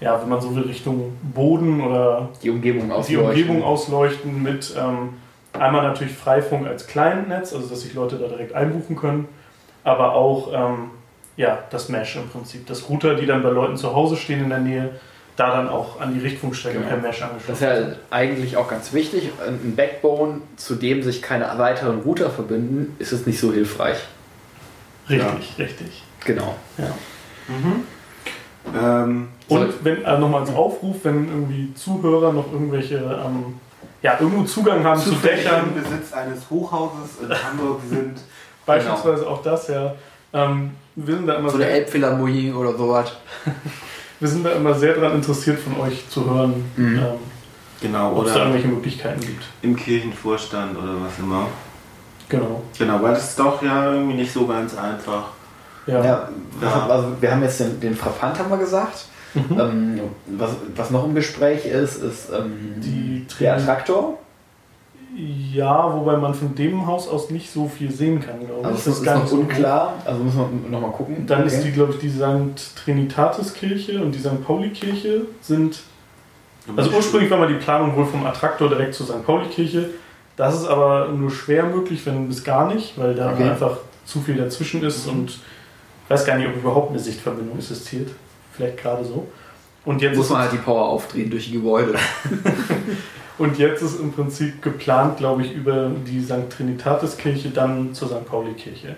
ja, wenn man so will, Richtung Boden oder Die Umgebung die ausleuchten. Umgebung ausleuchten mit ähm, einmal natürlich Freifunk als Client-Netz, also dass sich Leute da direkt einbuchen können, aber auch ähm, ja, das Mesh im Prinzip, dass Router, die dann bei Leuten zu Hause stehen in der Nähe, da dann auch an die Richtfunkstrecke Genau. per Mesh Das angeschlossen ist ja eigentlich auch ganz wichtig. Ein Backbone, zu dem sich keine weiteren Router verbinden, ist es nicht so hilfreich. Richtig, richtig. Genau. Ja. Ähm, Und wenn äh, nochmal als Aufruf, wenn irgendwie Zuhörer noch irgendwelche ähm, ja, irgendwo Zugang haben zu zufällig Dächern, im Besitz eines Hochhauses in Hamburg sind. beispielsweise auch das, ja. Ähm, wir, sind da immer So eine Elbphilharmonie oder sowas. wir sind da immer sehr daran interessiert, von euch zu hören, Mhm. ähm, Genau, ob es da irgendwelche Möglichkeiten gibt. im Kirchenvorstand oder was immer. Genau. Genau, weil das ist doch ja irgendwie nicht so ganz einfach. Ja. Ja, also wir haben jetzt den, den Frappant haben wir gesagt. Mhm. Ähm, was, was noch im Gespräch ist, ist ähm, Die der Attraktor. Ja, wobei man von dem Haus aus nicht so viel sehen kann, glaube ich. Also es Das ist, ist gar noch so unklar. Also müssen wir nochmal gucken. Dann ist Okay. die, glaube ich, die St. Trinitatis-Kirche und die St. Pauli-Kirche sind. Also ursprünglich war mal die Planung wohl vom Attraktor direkt zur St. Pauli-Kirche. Das ist aber nur schwer möglich, wenn bis gar nicht, weil da Okay. einfach zu viel dazwischen ist und ich weiß gar nicht, ob überhaupt eine Sichtverbindung existiert. Vielleicht gerade so. Und jetzt, muss man halt die Power aufdrehen durch die Gebäude. und jetzt ist im Prinzip geplant, glaube ich, über die St. Trinitatis-Kirche dann zur St. Pauli-Kirche.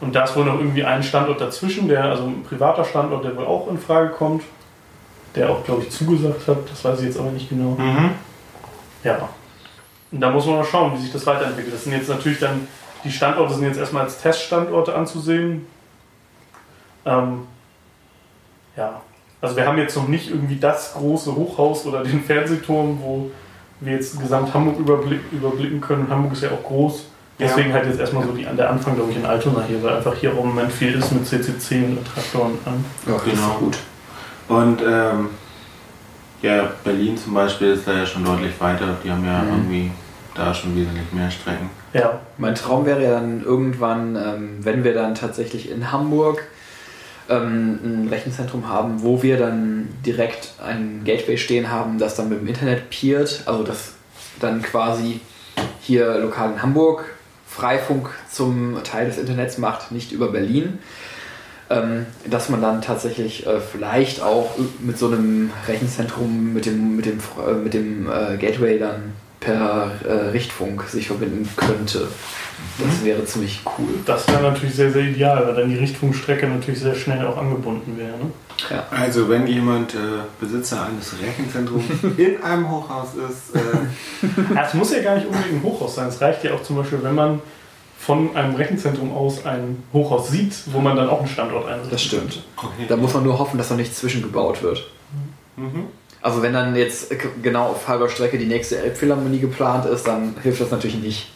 Und da ist wohl noch irgendwie ein Standort dazwischen, der, also ein privater Standort, der wohl auch in Frage kommt, der auch, glaube ich, zugesagt hat. Das weiß ich jetzt aber nicht genau. Mhm. Ja. Und da muss man mal schauen, wie sich das weiterentwickelt. Das sind jetzt natürlich dann, die Standorte sind jetzt erstmal als Teststandorte anzusehen. Ähm, ja. Also wir haben jetzt noch nicht irgendwie das große Hochhaus oder den Fernsehturm, wo wir jetzt gesamt Hamburg überblick, überblicken können. Hamburg ist ja auch groß. Deswegen halt jetzt erstmal so die, an der Anfang, glaube ich, in Altona hier, weil einfach hier auch im Moment viel ist mit CCC und Traktoren an. Ja, das ist Genau. gut. Und ähm, ja, Berlin zum Beispiel ist da ja schon deutlich weiter. Die haben ja Mhm. irgendwie da schon wesentlich mehr Strecken. Ja, Mein Traum wäre ja dann irgendwann, ähm, wenn wir dann tatsächlich in Hamburg ähm, ein Rechenzentrum haben, wo wir dann direkt ein Gateway stehen haben, das dann mit dem Internet peert, also das dann quasi hier lokal in Hamburg Freifunk zum Teil des Internets macht, nicht über Berlin. Ähm, dass man dann tatsächlich äh, vielleicht auch mit so einem Rechenzentrum, mit dem, mit dem, äh, mit dem äh, Gateway dann per äh, Richtfunk sich verbinden könnte. Das wäre ziemlich cool. das wäre natürlich sehr, sehr ideal, weil dann die Richtfunkstrecke natürlich sehr schnell auch angebunden wäre. Ne? Also wenn jemand äh, Besitzer eines Rechenzentrums in einem Hochhaus ist, äh, Ja, es muss ja gar nicht unbedingt ein Hochhaus sein. Es reicht ja auch zum Beispiel, wenn man von einem Rechenzentrum aus ein Hochhaus sieht, wo man dann auch einen Standort einrichtet. Das stimmt. okay. Da muss man nur hoffen, dass da nicht zwischengebaut wird. Mhm. Also wenn dann jetzt genau auf halber Strecke die nächste Elbphilharmonie geplant ist, dann hilft das natürlich nicht.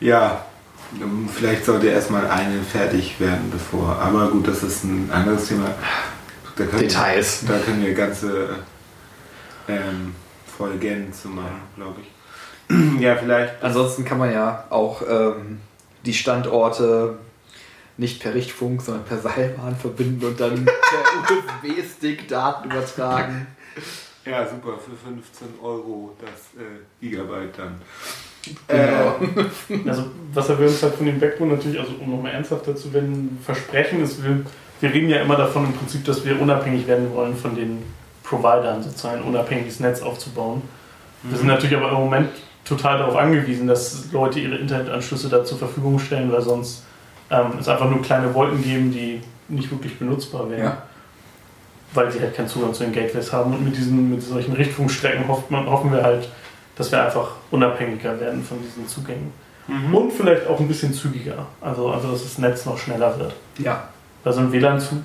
Ja, ähm, vielleicht sollte erstmal eine fertig werden, bevor. Aber gut, das ist ein anderes Thema. Da Details. Wir, da können wir ganze ähm, Folgen zu machen, glaube ich. ja, vielleicht. Ansonsten kann man ja auch ähm, die Standorte nicht per Richtfunk, sondern per Seilbahn verbinden und dann per USB-Stick Daten übertragen. Ja, super, für 15 Euro das äh, Gigabyte dann. Genau. Also, was wir uns halt von dem Backbone natürlich, also um nochmal ernsthafter zu werden, versprechen ist, wir, wir reden ja immer davon im Prinzip, dass wir unabhängig werden wollen von den Providern, sozusagen ein unabhängiges Netz aufzubauen. Wir sind natürlich aber im Moment total darauf angewiesen, dass Leute ihre Internetanschlüsse da zur Verfügung stellen, weil sonst ähm, es einfach nur kleine Wolken geben, die nicht wirklich benutzbar wären. Ja. Weil sie halt keinen Zugang zu den Gateways haben. Und mit diesen, mit solchen Richtfunkstrecken hofft man, hoffen wir halt, dass wir einfach unabhängiger werden von diesen Zugängen. Mhm. Und vielleicht auch ein bisschen zügiger. Also, also dass das Netz noch schneller wird. Ja. Weil so ein WLAN, zu,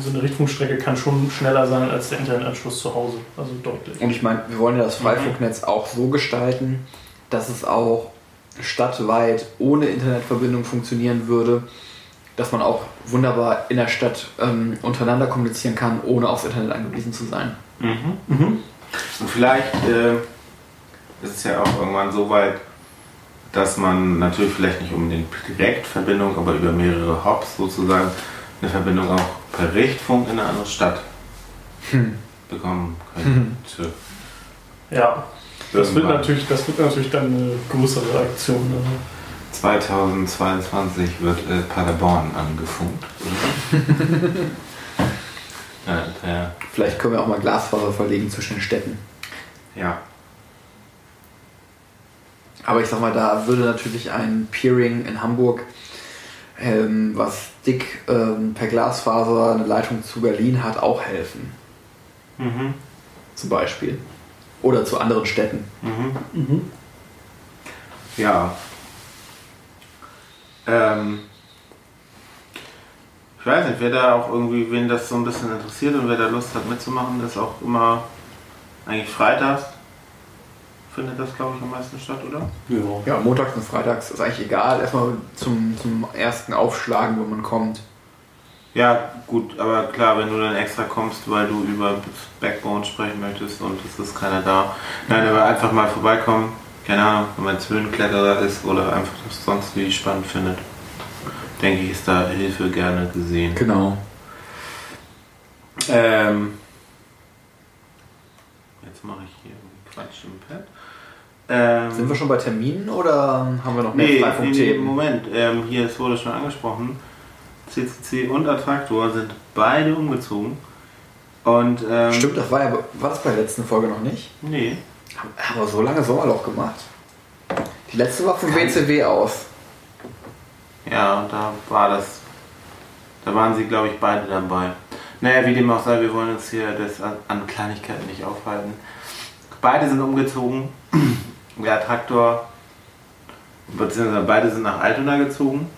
so eine Richtfunkstrecke kann schon schneller sein als der Internetanschluss zu Hause. Also deutlich. Und ich meine, wir wollen ja das Freifunknetz auch so gestalten, dass es auch stadtweit ohne Internetverbindung funktionieren würde, dass man auch wunderbar in der Stadt ähm, untereinander kommunizieren kann, ohne aufs Internet angewiesen zu sein. Mhm. Mhm. Und vielleicht äh, ist es ja auch irgendwann so weit, dass man natürlich vielleicht nicht unbedingt direkt Verbindung, aber über mehrere Hops sozusagen eine Verbindung auch per Richtfunk in eine andere Stadt Hm. bekommen könnte. Ja, das wird, natürlich, das wird natürlich dann eine größere Aktion. Ne? 2022 wird äh, Paderborn angefunkt. ja, ja, Vielleicht können wir auch mal Glasfaser verlegen zwischen den Städten. ja. Aber ich sag mal, da würde natürlich ein Peering in Hamburg, ähm, was dick ähm, per Glasfaser eine Leitung zu Berlin hat, auch helfen. Mhm. Zum Beispiel. Oder zu anderen Städten. Mhm. Mhm. Ja. Ähm, ich weiß nicht, wer da auch irgendwie, wen das so ein bisschen interessiert und wer da Lust hat mitzumachen, ist auch immer eigentlich freitags. Findet das, glaube ich, am meisten statt, oder? Ja. Ja, montags und freitags ist eigentlich egal. Erstmal zum, zum ersten Aufschlagen, wo man kommt. Ja, gut, aber klar, wenn du dann extra kommst, weil du über Backbone sprechen möchtest und es ist keiner da. Nein, aber einfach mal vorbeikommen. Keine Ahnung, wenn man Höhenkletterer ist oder einfach das sonst wie spannend findet. Denke ich, ist da Hilfe gerne gesehen. Genau. Ähm, jetzt mache ich hier irgendwie Quatsch im Pad. Ähm, Sind wir schon bei Terminen oder haben wir noch mehr Nee, nee, nee? Moment. Ähm, hier, es wurde schon angesprochen. CCC und Attraktor sind beide umgezogen. Und, ähm, Stimmt, das war ja war bei der letzten Folge noch nicht? Nee. Haben wir so lange Sommerloch gemacht. Die letzte war vom WCW aus. Ja, und da war das. Da waren sie, glaube ich, beide dabei. Naja, wie dem auch sei, wir wollen uns hier das an, Kleinigkeiten nicht aufhalten. Beide sind umgezogen. Der Traktor, beziehungsweise beide sind nach Altona gezogen.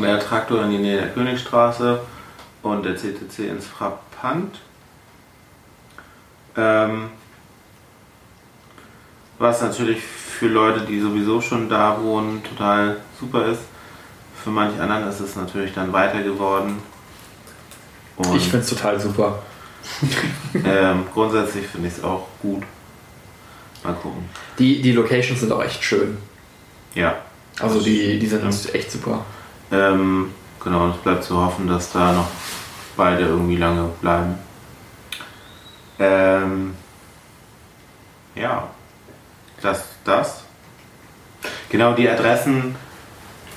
Der Traktor in die Nähe der Königstraße und der CTC ins Frappant. Ähm, was natürlich für Leute, die sowieso schon da wohnen, total super ist. Für manch anderen ist es natürlich dann weiter geworden. Und Ich finde es total super. ähm, grundsätzlich finde ich es auch gut. Mal gucken. Die, die Locations sind auch echt schön. Ja. Also die, die sind Ja. echt super. Ähm, genau, es bleibt zu hoffen, dass da noch beide irgendwie lange bleiben. Ähm, ja, das, das. Genau, die Adressen.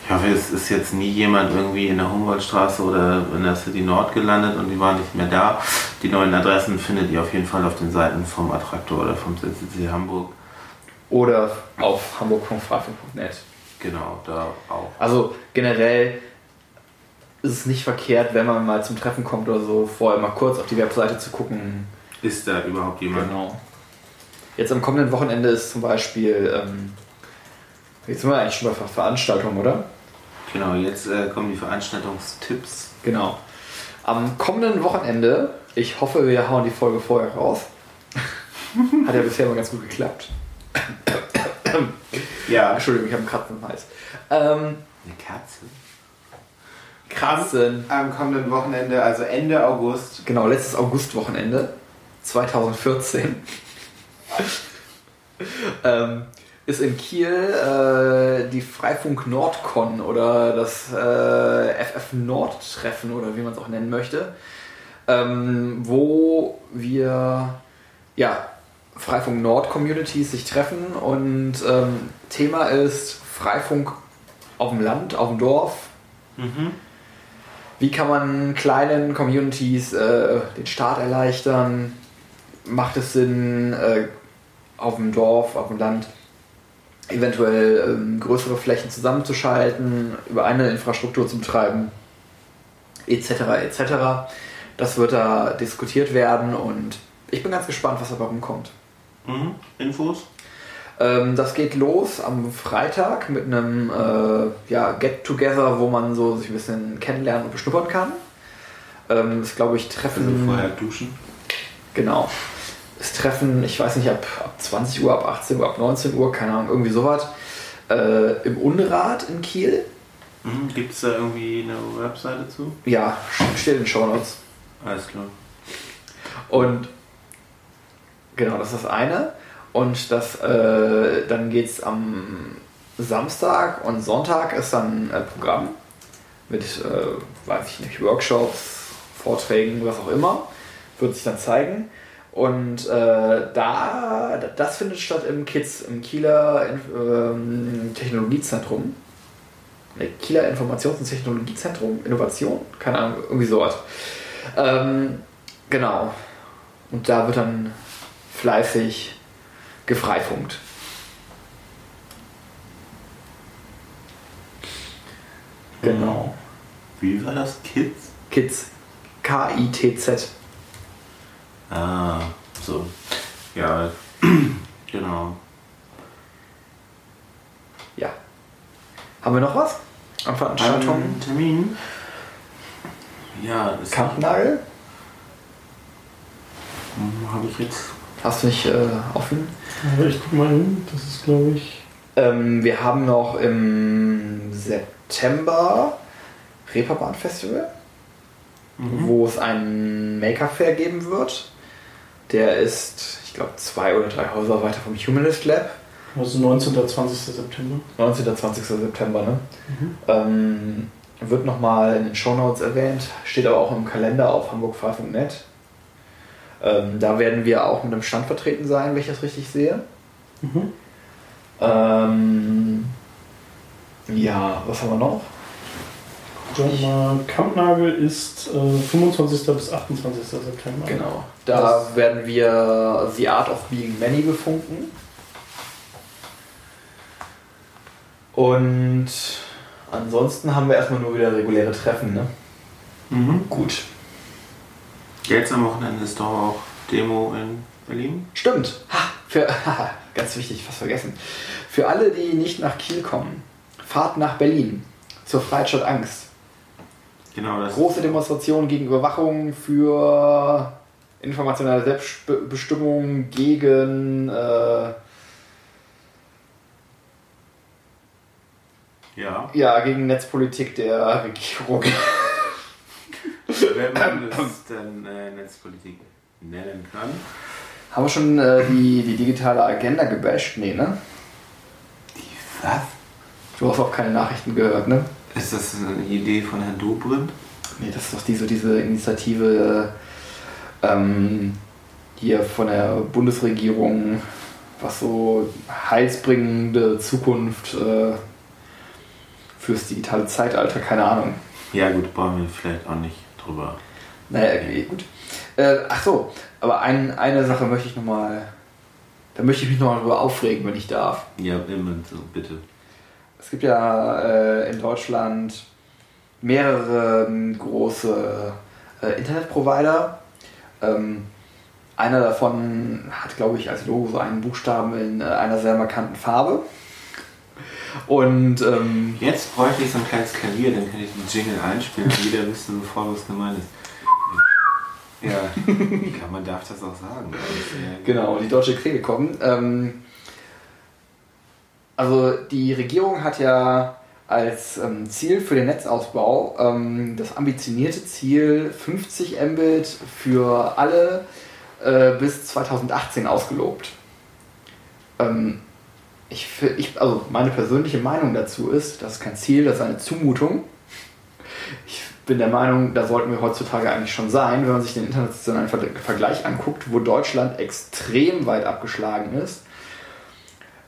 Ich hoffe, es ist jetzt nie jemand irgendwie in der Humboldtstraße oder in der City Nord gelandet und die waren nicht mehr da. Die neuen Adressen findet ihr auf jeden Fall auf den Seiten vom Attraktor oder vom CCC Hamburg. Oder auf hamburg.freifunk.net. Genau, da auch. Also generell ist es nicht verkehrt, wenn man mal zum Treffen kommt oder so, vorher mal kurz auf die Webseite zu gucken. Ist da überhaupt jemand? Genau. Jetzt am kommenden Wochenende ist zum Beispiel, ähm, jetzt sind wir eigentlich schon bei Ver Veranstaltungen, oder? Genau, jetzt äh, kommen die Veranstaltungstipps. Genau. Am kommenden Wochenende, ich hoffe, wir hauen die Folge vorher raus. Hat ja bisher immer ganz gut geklappt. Ja. Entschuldigung, ich habe einen Kratzen im Hals. Ähm, Eine Katze. Kratzen. Am kommenden Wochenende, also Ende August. Genau, letztes Augustwochenende 2014 ähm, ist in Kiel äh, die Freifunk Nordcon oder das äh, FF Nord Treffen oder wie man es auch nennen möchte, ähm, wo wir ja Freifunk Nord Communities sich treffen und ähm, Thema ist Freifunk auf dem Land, auf dem Dorf, Mhm. wie kann man kleinen Communities äh, den Start erleichtern? Macht es Sinn, äh, auf dem Dorf, auf dem Land eventuell ähm, größere Flächen zusammenzuschalten, über eine Infrastruktur zu betreiben, etc. etc. Das wird da diskutiert werden und ich bin ganz gespannt, was dabei rumkommt. Mhm. Infos? Ähm, das geht los am Freitag mit einem äh, ja, Get-Together, wo man so sich ein bisschen kennenlernen und beschnuppern kann. Ähm, das glaube ich Also Treffen. vorher duschen. Genau. Das Treffen, ich weiß nicht, ab, ab 20 Uhr, ab 18 Uhr, ab 19 Uhr, keine Ahnung, irgendwie sowas. Äh, Im Unrat in Kiel. Mhm. Gibt es da irgendwie eine Webseite zu? Ja, steht in den Show Notes. Alles klar. Und genau, das ist das eine. Und das, äh, dann geht es am Samstag und Sonntag ist dann äh, Programm mit, äh, weiß ich nicht, Workshops, Vorträgen, was auch immer. Wird sich dann zeigen. Und äh, da, das findet statt im KITS, im Kieler ähm, Technologiezentrum. Ne, Kieler Informations- und Technologiezentrum, Innovation, keine Ahnung, irgendwie sowas. Ähm, genau. Und da wird dann fleißig gefreifunkt. Genau. Wie war das? Kids? Kids. K-I-T-Z. Ah, so. Ja, genau. Ja. Haben wir noch was? An Veranstaltungen? Ein Termin? Ja, das Kampnagel? habe ich jetzt. Hast du nicht äh, offen? Aber ich guck mal hin, das ist glaube ich. Ähm, wir haben noch im September Reeperbahn Festival, Mhm. wo es einen Maker Fair geben wird. Der ist, ich glaube, zwei oder drei Häuser weiter vom Humanist Lab. Also 19. oder 20. September. 19. oder 20. September, ne? Mhm. Ähm, wird nochmal in den Shownotes erwähnt, steht aber auch im Kalender auf hamburgfrei.net. Ähm, da werden wir auch mit einem Stand vertreten sein, wenn ich das richtig sehe. Mhm. Ähm, ja, was haben wir noch? Kampnagel ist äh, 25. bis 28. September. Genau. Da werden wir The Art of Being Many befunken. Und ansonsten haben wir erstmal nur wieder reguläre Treffen, ne? Mhm. Gut. Jetzt am Wochenende ist doch auch Demo in Berlin. Stimmt. Ha, für, haha, ganz wichtig, fast vergessen. Für alle, die nicht nach Kiel kommen, fahrt nach Berlin zur Freistadt Angst. Genau, das Große Demonstration gegen Überwachung für informationelle Selbstbestimmung gegen äh, Ja, ja gegen Netzpolitik der Regierung. wenn man das dann äh, Netzpolitik nennen kann. Haben wir schon äh, die, die digitale Agenda gebasht? Nee, ne? Was? Du hast auch keine Nachrichten gehört, ne? Ist das eine Idee von Herrn Dobrindt? Nee, das ist doch diese, diese Initiative ähm, hier von der Bundesregierung, was so heilsbringende Zukunft äh, fürs digitale Zeitalter, keine Ahnung. Ja gut, brauchen wir vielleicht auch nicht drüber. Naja, okay, gut. Äh, ach so, aber ein, eine Sache möchte ich nochmal, da möchte ich mich nochmal drüber aufregen, wenn ich darf. Ja, immer so, bitte. Es gibt ja äh, in Deutschland mehrere ähm, große äh, Internetprovider. Ähm, einer davon hat, glaube ich, als Logo so einen Buchstaben in äh, einer sehr markanten Farbe. Und ähm, Jetzt bräuchte ich so ein kleines Klavier, dann könnte ich den Jingle einspielen und jeder wüsste sofort, was gemeint ist. Ja, kann, man darf das auch sagen. Genau, die Deutsche Telekom. Ähm, also die Regierung hat ja als ähm, Ziel für den Netzausbau ähm, das ambitionierte Ziel 50 Mbit für alle äh, bis 2018 ausgelobt. Ähm, ich, ich, also meine persönliche Meinung dazu ist, das ist kein Ziel, das ist eine Zumutung. Ich bin der Meinung, da sollten wir heutzutage eigentlich schon sein, wenn man sich den internationalen Ver- Vergleich anguckt, wo Deutschland extrem weit abgeschlagen ist.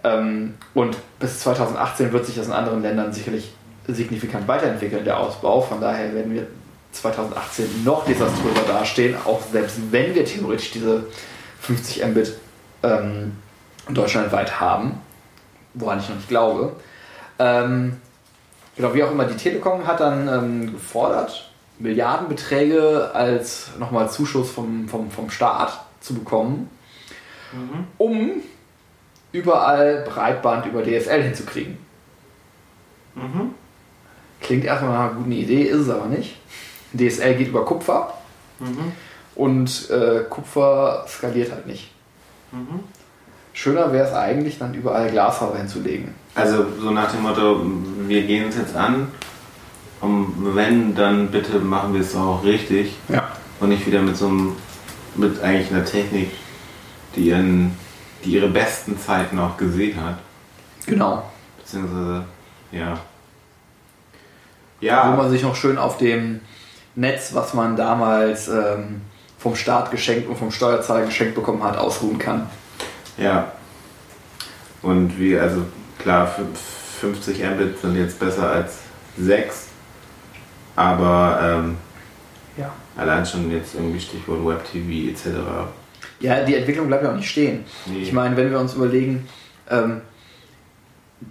Ähm, und bis 2018 wird sich das in anderen Ländern sicherlich signifikant weiterentwickeln, der Ausbau. Von daher werden wir 2018 noch desaströser dastehen, auch selbst wenn wir theoretisch diese 50 Mbit ähm, deutschlandweit haben, woran ich noch nicht glaube. Ähm, genau, wie auch immer, die Telekom hat dann ähm, gefordert, Milliardenbeträge als nochmal Zuschuss vom, vom, vom Staat zu bekommen, Mhm. um überall Breitband über DSL hinzukriegen. Mhm. Klingt erstmal nach einer guten Idee, ist es aber nicht. DSL geht über Kupfer Mhm. und äh, Kupfer skaliert halt nicht. Mhm. Schöner wäre es eigentlich, dann überall Glasfaser hinzulegen. Also so nach dem Motto, wir gehen es jetzt an. Und wenn, dann bitte machen wir es auch richtig. Ja. Und nicht wieder mit so einem, mit eigentlich einer Technik, die, ihren, die ihre besten Zeiten auch gesehen hat. Genau. Beziehungsweise, ja. Wo Ja, man sich noch schön auf dem Netz, was man damals ähm, vom Staat geschenkt und vom Steuerzahler geschenkt bekommen hat, ausruhen kann. Ja. Und wie, also klar, fünf- 50 Mbit sind jetzt besser als 6. Aber ähm, Ja. allein schon jetzt irgendwie Stichwort Web-TV etc. Ja, die Entwicklung bleibt ja auch nicht stehen. Nee. Ich meine, wenn wir uns überlegen, ähm,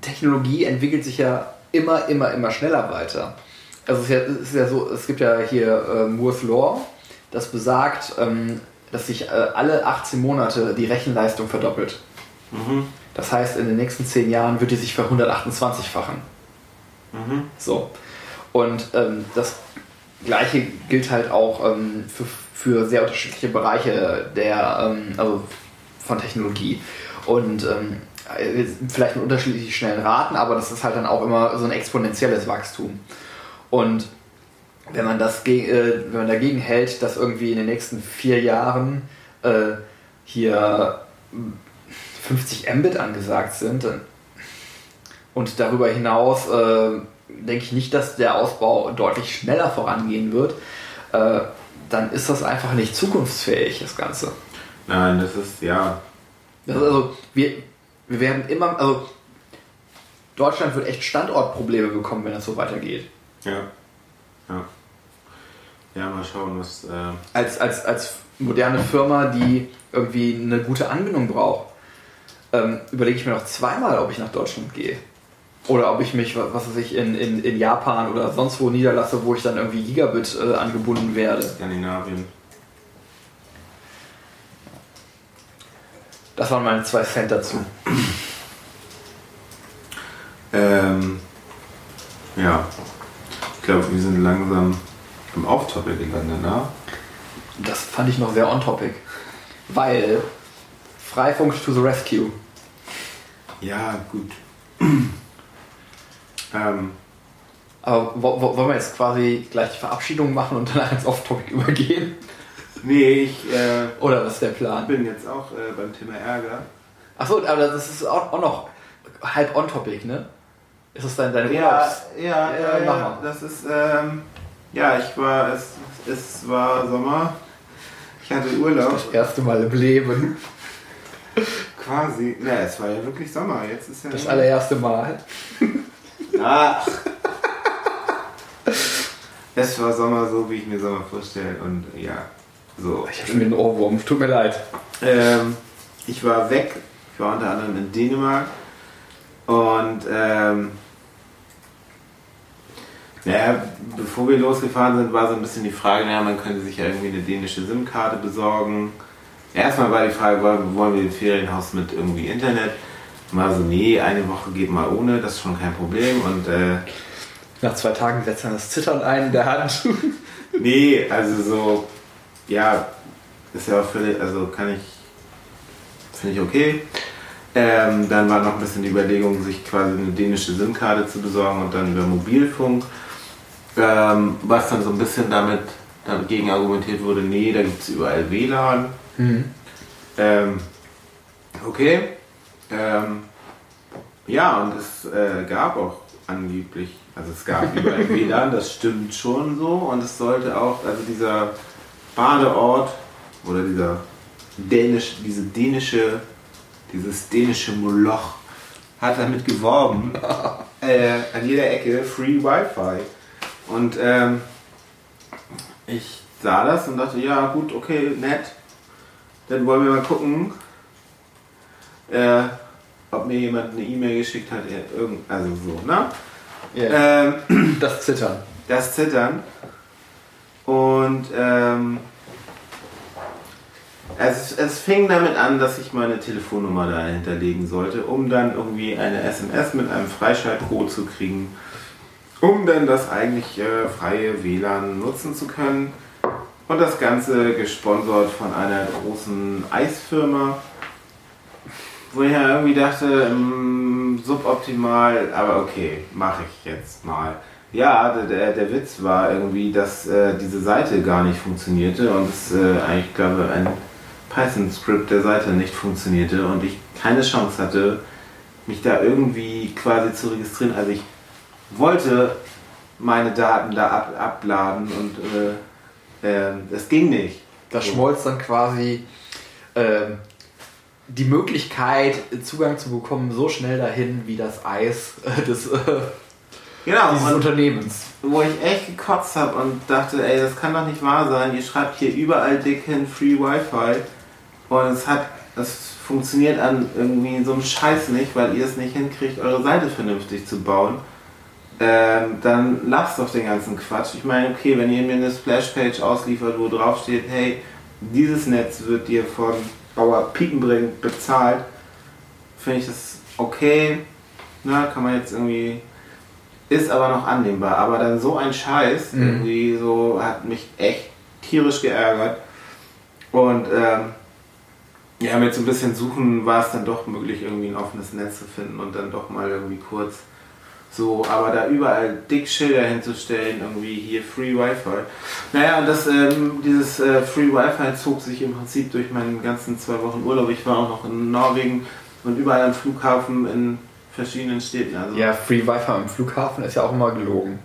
Technologie entwickelt sich ja immer, immer, immer schneller weiter. Also es ist ja, es ist ja so, es gibt ja hier äh, Moore's Law, das besagt, ähm, dass sich äh, alle 18 Monate die Rechenleistung verdoppelt. Mhm. Das heißt, in den nächsten 10 Jahren wird die sich ver 128-fachen. Mhm. So. Und ähm, das gleiche gilt halt auch ähm, für, für sehr unterschiedliche Bereiche der, ähm, also von Technologie. Und ähm, äh, vielleicht in unterschiedlich schnellen Raten, aber das ist halt dann auch immer so ein exponentielles Wachstum. Und wenn man das äh, wenn man dagegen hält, dass irgendwie in den nächsten vier Jahren äh, hier 50 Mbit angesagt sind, und darüber hinaus äh, denke ich nicht, dass der Ausbau deutlich schneller vorangehen wird. Äh, dann ist das einfach nicht zukunftsfähig, das Ganze. Nein, das ist, ja, Das ist also, wir, wir werden immer, also Deutschland wird echt Standortprobleme bekommen, wenn das so weitergeht. ja, ja. Ja, mal schauen, was, äh, Als, als, als moderne Firma, die irgendwie eine gute Anbindung braucht, ähm, überlege ich mir noch zweimal, ob ich nach Deutschland gehe. Oder ob ich mich, was weiß ich, in, in, in Japan oder sonst wo niederlasse, wo ich dann irgendwie Gigabit äh, angebunden werde. Skandinavien. Das waren meine zwei Cent dazu. Ähm, ja, ich glaube, wir sind langsam im Off-Topic gelandet, ne? Das fand ich noch sehr on-topic. Weil Freifunk to the rescue. Ja, gut. ähm, Aber wo, wo, wollen wir jetzt quasi gleich die Verabschiedung machen und danach ins Off-Topic übergehen? nee, ich äh, Oder was ist der Plan? bin jetzt auch äh, beim Thema Ärger. Achso, aber das ist auch, auch noch halb on-topic, ne? Ist das dann deine Ja, Urlaubs... ja, Ja, ja, mach ja, mal. das ist, ähm, ja, ich war, es, es war Sommer. Ich hatte Urlaub. Das erste Mal im Leben. Quasi, ne, es war ja wirklich Sommer. Jetzt ist ja. Das allererste Mal. Ach. Es war Sommer so, wie ich mir Sommer vorstelle. Und ja, so. Ich habe schon einen Ohrwurm, tut mir leid. Ähm, ich war weg. Ich war unter anderem in Dänemark. Und ähm, naja, bevor wir losgefahren sind, war so ein bisschen die Frage, naja, man könnte sich ja irgendwie eine dänische SIM-Karte besorgen. Erstmal war die Frage, wollen wir ein Ferienhaus mit irgendwie Internet? War so, nee, eine Woche geht mal ohne, das ist schon kein Problem. Und äh, Nach zwei Tagen setzt dann das Zittern ein in der Hand. Nee, also so, ja, ist ja auch völlig, also kann ich, finde ich okay. Ähm, dann war noch ein bisschen die Überlegung, sich quasi eine dänische SIM-Karte zu besorgen und dann über Mobilfunk. Ähm, was dann so ein bisschen damit dagegen argumentiert wurde, nee, da gibt es überall WLAN. Mhm. Ähm, okay. Ähm, ja, und es äh, gab auch angeblich, also es gab überall WLAN, das stimmt schon so. Und es sollte auch, also dieser Badeort oder dieser dänisch, diese dänische, dieses dänische Moloch hat damit geworben. äh, an jeder Ecke Free Wi-Fi. Und ähm, ich sah das und dachte, ja gut, okay, nett. Dann wollen wir mal gucken, äh, ob mir jemand eine E-Mail geschickt hat, irgend, also so, ne? Ja. Ähm, Das Zittern. das Zittern. Und ähm, Es, es fing damit an, dass ich meine Telefonnummer da hinterlegen sollte, um dann irgendwie eine SMS mit einem Freischaltcode zu kriegen, um dann das eigentlich äh, freie WLAN nutzen zu können. Und das Ganze gesponsert von einer großen Eisfirma, wo ich ja irgendwie dachte, ähm, suboptimal, aber okay, mache ich jetzt mal. Ja, der, der, der Witz war irgendwie, dass äh, diese Seite gar nicht funktionierte und es äh, eigentlich, glaube ein Python-Script der Seite nicht funktionierte und ich keine Chance hatte, mich da irgendwie quasi zu registrieren. Also ich wollte meine Daten da ab, abladen und äh, äh, es ging nicht. Da schmolz dann quasi ähm, die Möglichkeit, Zugang zu bekommen, so schnell dahin wie das Eis äh, des, äh, Genau, dieses Unternehmens. wo ich echt gekotzt habe und dachte, ey, das kann doch nicht wahr sein. Ihr schreibt hier überall dick hin Free Wi-Fi und es hat, es funktioniert an irgendwie so einem Scheiß nicht, weil ihr es nicht hinkriegt, eure Seite vernünftig zu bauen. Ähm, dann lasst doch den ganzen Quatsch. Ich meine, okay, wenn ihr mir eine Splashpage ausliefert, wo drauf steht, hey, dieses Netz wird dir von Bauer Piepenbrink bezahlt, finde ich das okay. Na, kann man jetzt irgendwie ist aber noch annehmbar. Aber dann so ein Scheiß, Mhm. irgendwie so, hat mich echt tierisch geärgert. Und ähm, ja, mit so ein bisschen Suchen war es dann doch möglich, irgendwie ein offenes Netz zu finden und dann doch mal irgendwie kurz so, aber da überall dick Schilder hinzustellen, irgendwie hier Free Wi-Fi. Naja, und das, ähm, dieses äh, Free Wi-Fi zog sich im Prinzip durch meinen ganzen zwei Wochen Urlaub. Ich war auch noch in Norwegen und überall am Flughafen in verschiedenen Städten. Also Ja, Free Wi-Fi am Flughafen ist ja auch immer gelogen.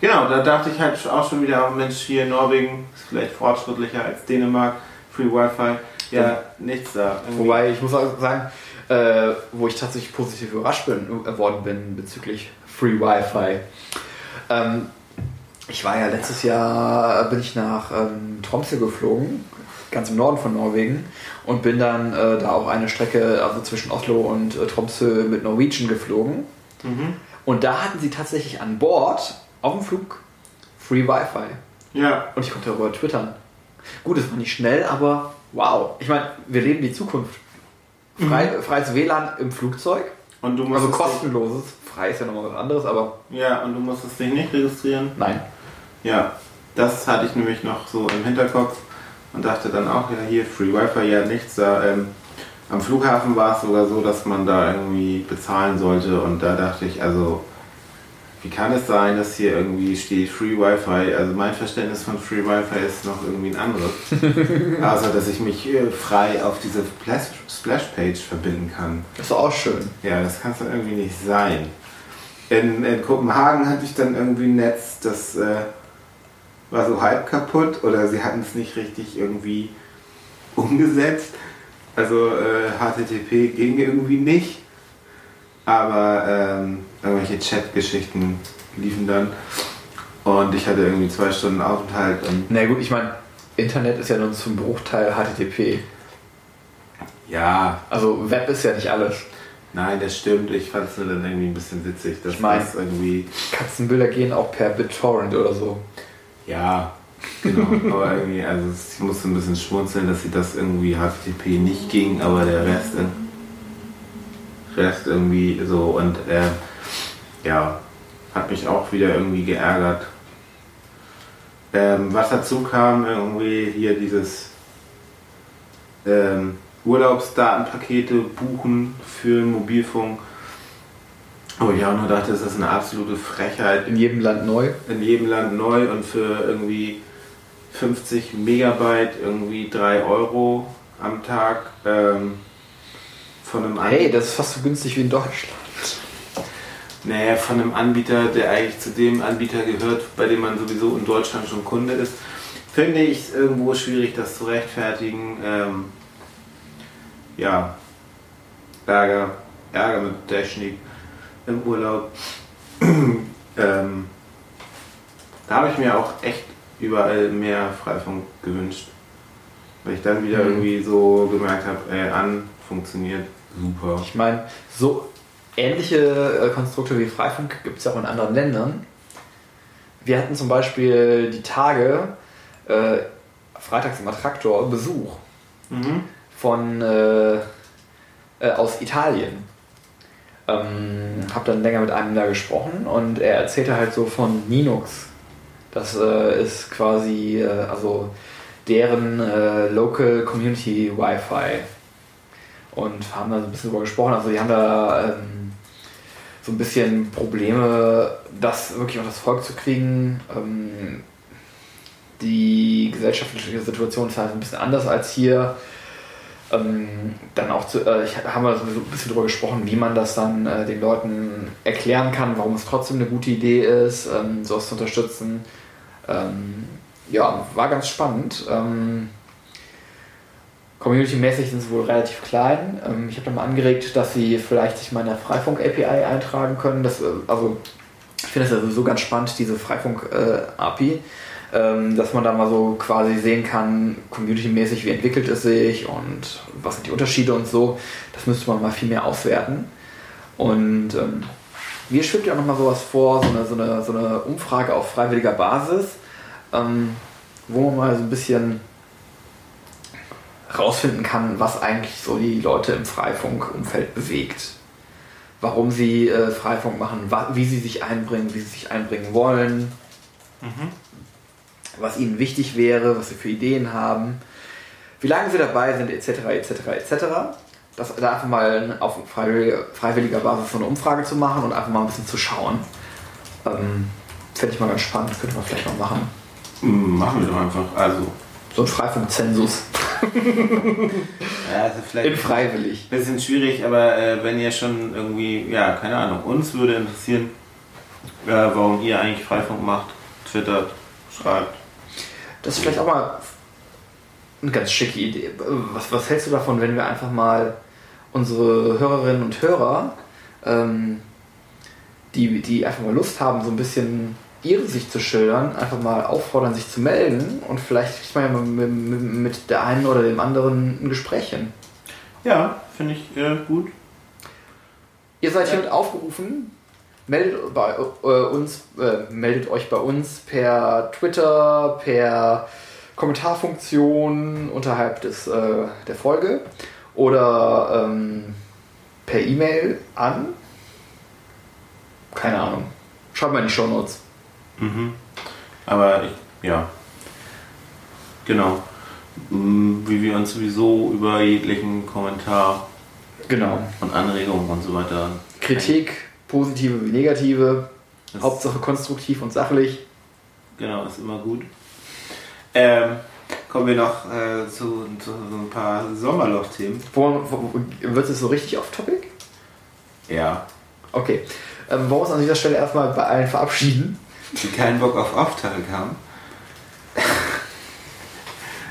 Genau, da dachte ich halt auch schon wieder, Mensch, hier Norwegen ist vielleicht fortschrittlicher als Dänemark, Free Wi-Fi. Ja, nichts da. Irgendwie. Wobei ich muss auch sagen, äh, wo ich tatsächlich positiv überrascht bin, äh, worden bin bezüglich Free Wi-Fi. Ähm, ich war ja letztes Jahr, bin ich nach ähm, Tromsø geflogen, ganz im Norden von Norwegen, und bin dann äh, da auch eine Strecke, also zwischen Oslo und äh, Tromsø mit Norwegian geflogen. Mhm. Und da hatten sie tatsächlich an Bord auf dem Flug Free Wi-Fi. Ja, Und ich konnte darüber twittern. Gut, es war nicht schnell, aber wow. Ich meine, wir leben die Zukunft. Frei, Freies WLAN im Flugzeug, und du also musstest kostenloses. Frei ist ja nochmal was anderes, aber ja, und du musstest dich nicht registrieren. nein. Ja, das hatte ich nämlich noch so im Hinterkopf und dachte dann auch, ja, hier Free Wi-Fi, ja, nichts da. Ähm, am Flughafen war es sogar so, dass man da irgendwie bezahlen sollte und da dachte ich, also, wie kann es sein, dass hier irgendwie steht Free Wi-Fi? Also mein Verständnis von Free Wi-Fi ist noch irgendwie ein anderes. also, dass ich mich äh, frei auf diese Splash- Splash-Page verbinden kann. Das ist auch schön. Ja, das kann es doch irgendwie nicht sein. In, in Kopenhagen hatte ich dann irgendwie ein Netz, das äh, war so halb kaputt oder sie hatten es nicht richtig irgendwie umgesetzt. Also äh, HTTP ging irgendwie nicht, aber ähm, irgendwelche Chat-Geschichten liefen dann und ich hatte irgendwie zwei Stunden Aufenthalt Na gut, ich meine, Internet ist ja nur zum Bruchteil HTTP. ja, Also Web ist ja nicht alles. Nein, das stimmt. Ich fand es nur dann irgendwie ein bisschen witzig, dass Ich mein- das irgendwie Katzenbilder gehen auch per BitTorrent oder so. Ja, genau. aber irgendwie, also ich musste ein bisschen schmunzeln, dass sie das irgendwie HTTP nicht ging, aber der Rest, Rest irgendwie so und äh, ja, hat mich auch wieder irgendwie geärgert. Ähm, was dazu kam, irgendwie hier dieses ähm, Urlaubsdatenpakete buchen für Mobilfunk. Wo ich auch nur dachte, das ist eine absolute Frechheit In jedem Land neu. in jedem Land neu und für irgendwie 50 Megabyte irgendwie 3 Euro am Tag ähm, von einem Hey, Anbieter. das ist fast so günstig wie in Deutschland. Naja, von einem Anbieter, der eigentlich zu dem Anbieter gehört, bei dem man sowieso in Deutschland schon Kunde ist, finde ich es irgendwo schwierig, das zu rechtfertigen. Ähm, ja, Ärger, Ärger mit Technik im Urlaub. ähm, da habe ich mir auch echt überall mehr Freifunk gewünscht. Weil ich dann wieder Mhm. irgendwie so gemerkt habe, ey, an, funktioniert super. Ich meine, so ähnliche äh, Konstrukte wie Freifunk gibt es ja auch in anderen Ländern. Wir hatten zum Beispiel die Tage äh, freitags im Attraktor Besuch. Mhm. Von äh, äh, aus Italien. Ähm, hab dann länger mit einem da gesprochen und er erzählte halt so von Linux. Das äh, ist quasi äh, also deren äh, Local Community Wi-Fi. Und haben da so ein bisschen drüber gesprochen. Also die haben da ähm, so ein bisschen Probleme, das wirklich unter das Volk zu kriegen. Ähm, die gesellschaftliche Situation ist halt ein bisschen anders als hier. Ähm, dann auch zu, äh, ich, haben wir so ein bisschen darüber gesprochen, wie man das dann äh, den Leuten erklären kann, warum es trotzdem eine gute Idee ist, ähm, sowas zu unterstützen. Ähm, ja, war ganz spannend. Ähm, Community-mäßig sind sie wohl relativ klein. Ähm, ich habe dann mal angeregt, dass sie vielleicht sich mal in der Freifunk-API eintragen können. Das, äh, also, ich finde das ja sowieso ganz spannend, diese Freifunk-API, ähm, dass man da mal so quasi sehen kann, community-mäßig, wie entwickelt es sich und was sind die Unterschiede und so. Das müsste man mal viel mehr auswerten. Und ähm, mir schwebt ja auch nochmal sowas vor, so eine, so, eine, so eine Umfrage auf freiwilliger Basis, ähm, wo man mal so ein bisschen rausfinden kann, was eigentlich so die Leute im Freifunk-Umfeld bewegt. Warum sie äh, Freifunk machen, wie sie sich einbringen, wie sie sich einbringen wollen, was ihnen wichtig wäre, was sie für Ideen haben, wie lange sie dabei sind, etc., etc., etc. Das, da einfach mal auf freiwilliger, freiwilliger Basis so eine Umfrage zu machen und einfach mal ein bisschen zu schauen. Ähm, Fände ich mal ganz spannend, könnte man vielleicht mal machen. Machen wir doch einfach. Also, So ein Freifunk-Zensus ja, also in vielleicht freiwillig. ein bisschen schwierig, aber äh, wenn ihr schon irgendwie, ja, keine Ahnung, uns würde interessieren, äh, warum ihr eigentlich Freifunk macht, twittert, schreibt. Das ist vielleicht auch mal eine ganz schicke Idee. Was, was hältst du davon, wenn wir einfach mal unsere Hörerinnen und Hörer, ähm, die, die einfach mal Lust haben, so ein bisschen ihre Sicht zu schildern, einfach mal auffordern, sich zu melden und vielleicht kriegt man ja mit, mit, der einen oder dem anderen ein Gespräch hin. Ja, finde ich äh, gut. Ihr seid hiermit aufgerufen. Meldet, bei, äh, uns, äh, meldet euch bei uns per Twitter, per Kommentarfunktion unterhalb des, äh, der Folge oder ähm, per E-Mail an. Keine Ahnung. Schreibt mal in die Show Notes. Mhm. Aber ich, ja. Genau. Mm, Wie wir uns sowieso über jeglichen Kommentar Genau. und Anregungen und so weiter. Kritik, positive wie negative, Das- Hauptsache konstruktiv und sachlich. Genau, ist immer gut. Ähm, kommen wir noch äh, zu, zu so ein paar Sommerloch-Themen. Wird es so richtig off-topic? Ja. Okay. Ähm, wollen wir uns an dieser Stelle erstmal bei allen verabschieden? Die keinen Bock auf Aufteilung haben.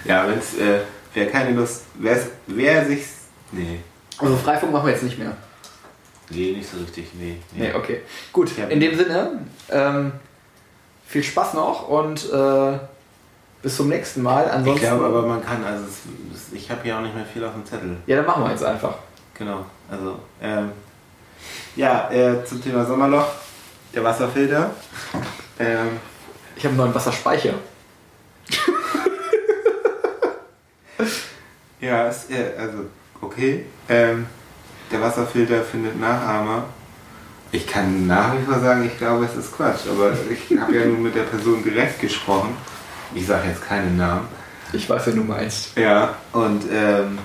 ja, wenn's, äh, wer keine Lust, wer, wer sich. Nee. Also Freifunk machen wir jetzt nicht mehr. Nee, nicht so richtig. Nee. Nee, okay. Gut, Ja. in dem Sinne, ähm, viel Spaß noch und äh, bis zum nächsten Mal. Ich Ansonsten, glaube aber, man kann, also es, ich habe hier auch nicht mehr viel auf dem Zettel. ja, dann machen wir jetzt einfach. Genau, also, ähm, ja, äh, zum Thema Sommerloch, der Wasserfilter. Ähm, Ich habe einen neuen Wasserspeicher. ja, ist, äh, also, okay. Ähm, der Wasserfilter findet Nachahmer. Ich kann nach wie vor sagen, ich glaube, es ist Quatsch, aber ich habe ja nun mit der Person direkt gesprochen. Ich sage jetzt keinen Namen. Ich weiß, wer du meinst. Ja, und ähm,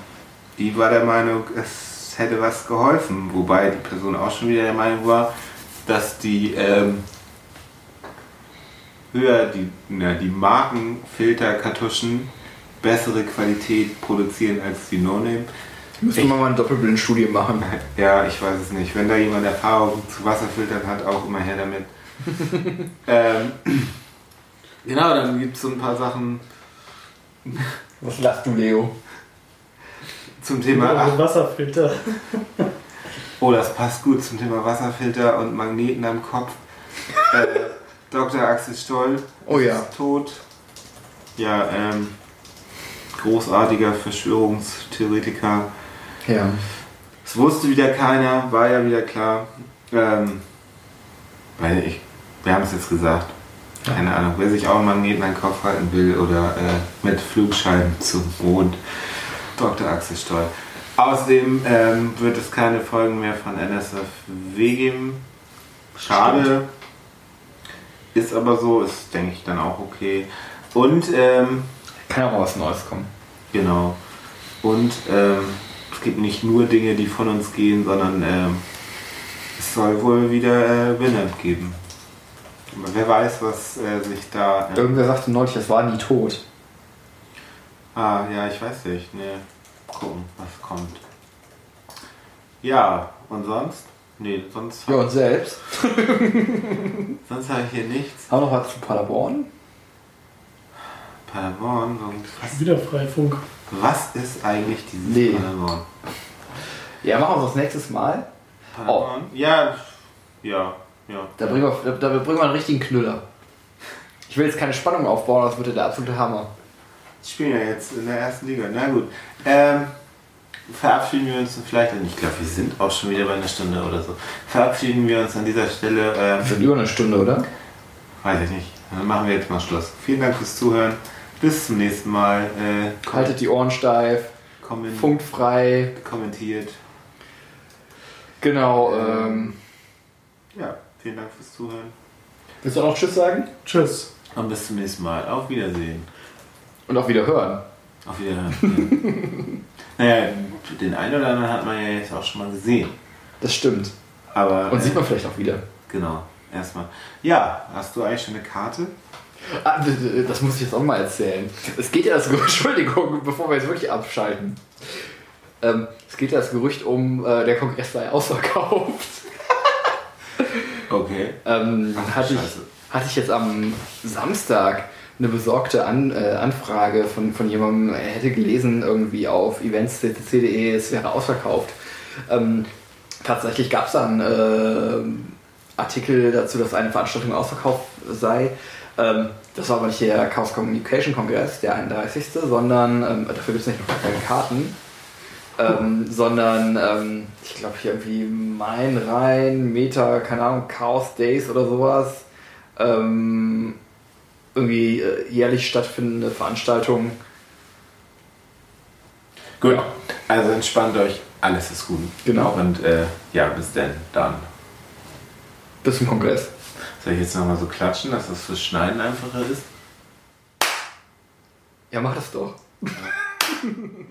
die war der Meinung, es hätte was geholfen. Wobei die Person auch schon wieder der Meinung war, dass die ähm, höher die, na, die Markenfilterkartuschen bessere Qualität produzieren als die No-Name. Müssen Ich- wir mal eine Doppelblindstudie machen. Ja, ich weiß es nicht. Wenn da jemand Erfahrung zu Wasserfiltern hat, auch immer her damit. ähm, genau, dann gibt es so ein paar Sachen Was lachst du, Leo? zum Thema. Ach, Wasserfilter. Oh, das passt gut zum Thema Wasserfilter und Magneten am Kopf. Äh, Dr. Axel Stoll Oh ja. ist tot. Ja, ähm, großartiger Verschwörungstheoretiker. Ja. Es wusste wieder keiner, war ja wieder klar. Ähm, weil ich, wir haben es jetzt gesagt. Keine Ahnung, wer sich auch einen Magneten an den Kopf halten will oder äh, mit Flugscheiben zum Mond Dr. Axel Stoll. Außerdem ähm, wird es keine Folgen mehr von NSFW geben. Schade. Ist aber so, ist denke ich dann auch okay. Und ähm, Kann auch was Neues kommen. Genau. Und ähm, gibt nicht nur Dinge, die von uns gehen, sondern ähm, es soll wohl wieder äh, Winner geben. Aber wer weiß, was äh, sich da. Äh, Irgendwer sagte neulich, das war nie tot. ah, ja, ich weiß nicht. Ne, gucken, was kommt. Ja, und sonst? Nee, sonst, Ja, und selbst. sonst habe ich hier nichts. Haben wir noch was zu Paderborn? Paderborn, was, Wieder Freifunk. was ist eigentlich dieses Nee. Paderborn? Ja, machen wir das nächstes Mal. Paderborn? Ja, ja, ja. Da bringen, wir, da, da bringen wir einen richtigen Knüller. Ich will jetzt keine Spannung aufbauen, das wird ja der absolute Hammer. Die spielen ja jetzt in der ersten Liga. Na gut. Ähm, verabschieden wir uns vielleicht, ich glaube, wir sind auch schon wieder bei einer Stunde oder so. Verabschieden wir uns an dieser Stelle. Ähm, wird über eine Stunde, oder? weiß ich nicht. Dann machen wir jetzt mal Schluss. Vielen Dank fürs Zuhören. Bis zum nächsten Mal. Äh, Haltet die Ohren steif, kommen, funktfrei. kommentiert. Genau. Ähm, Ja, vielen Dank fürs Zuhören. willst du auch noch Tschüss sagen? Tschüss. Und bis zum nächsten Mal. Auf Wiedersehen. Und auch wieder hören. Auf Wiederhören. ja. naja, den einen oder anderen hat man ja jetzt auch schon mal gesehen. Das stimmt. Aber. Und äh, sieht man vielleicht auch wieder. Genau, erstmal. Ja, hast du eigentlich schon eine Karte? Ah, das muss ich jetzt auch mal erzählen. Es geht ja das Entschuldigung, bevor wir jetzt wirklich abschalten. Ähm, es geht ja das Gerücht um, äh, der Kongress sei ausverkauft. Okay. Ähm, Ach, hatte, ich, hatte ich jetzt am Samstag eine besorgte An, äh, Anfrage von, von jemandem, er hätte gelesen irgendwie auf eventsccc.de, es wäre ausverkauft. Ähm, tatsächlich gab es dann äh, Artikel dazu, dass eine Veranstaltung ausverkauft sei. Ähm, das war aber nicht der Chaos Communication Kongress, der 31. sondern ähm, dafür gibt es nicht noch keine Karten. Ähm, sondern ähm, ich glaube hier irgendwie Main, Rhein, Meta, keine Ahnung, Chaos Days oder sowas. Ähm, irgendwie äh, jährlich stattfindende Veranstaltung. Gut. Ja. Also entspannt euch, alles ist gut. Genau. Und äh, ja, bis denn, dann. Bis zum Kongress. Soll ich jetzt nochmal so klatschen, dass das fürs Schneiden einfacher ist? Ja, mach das doch.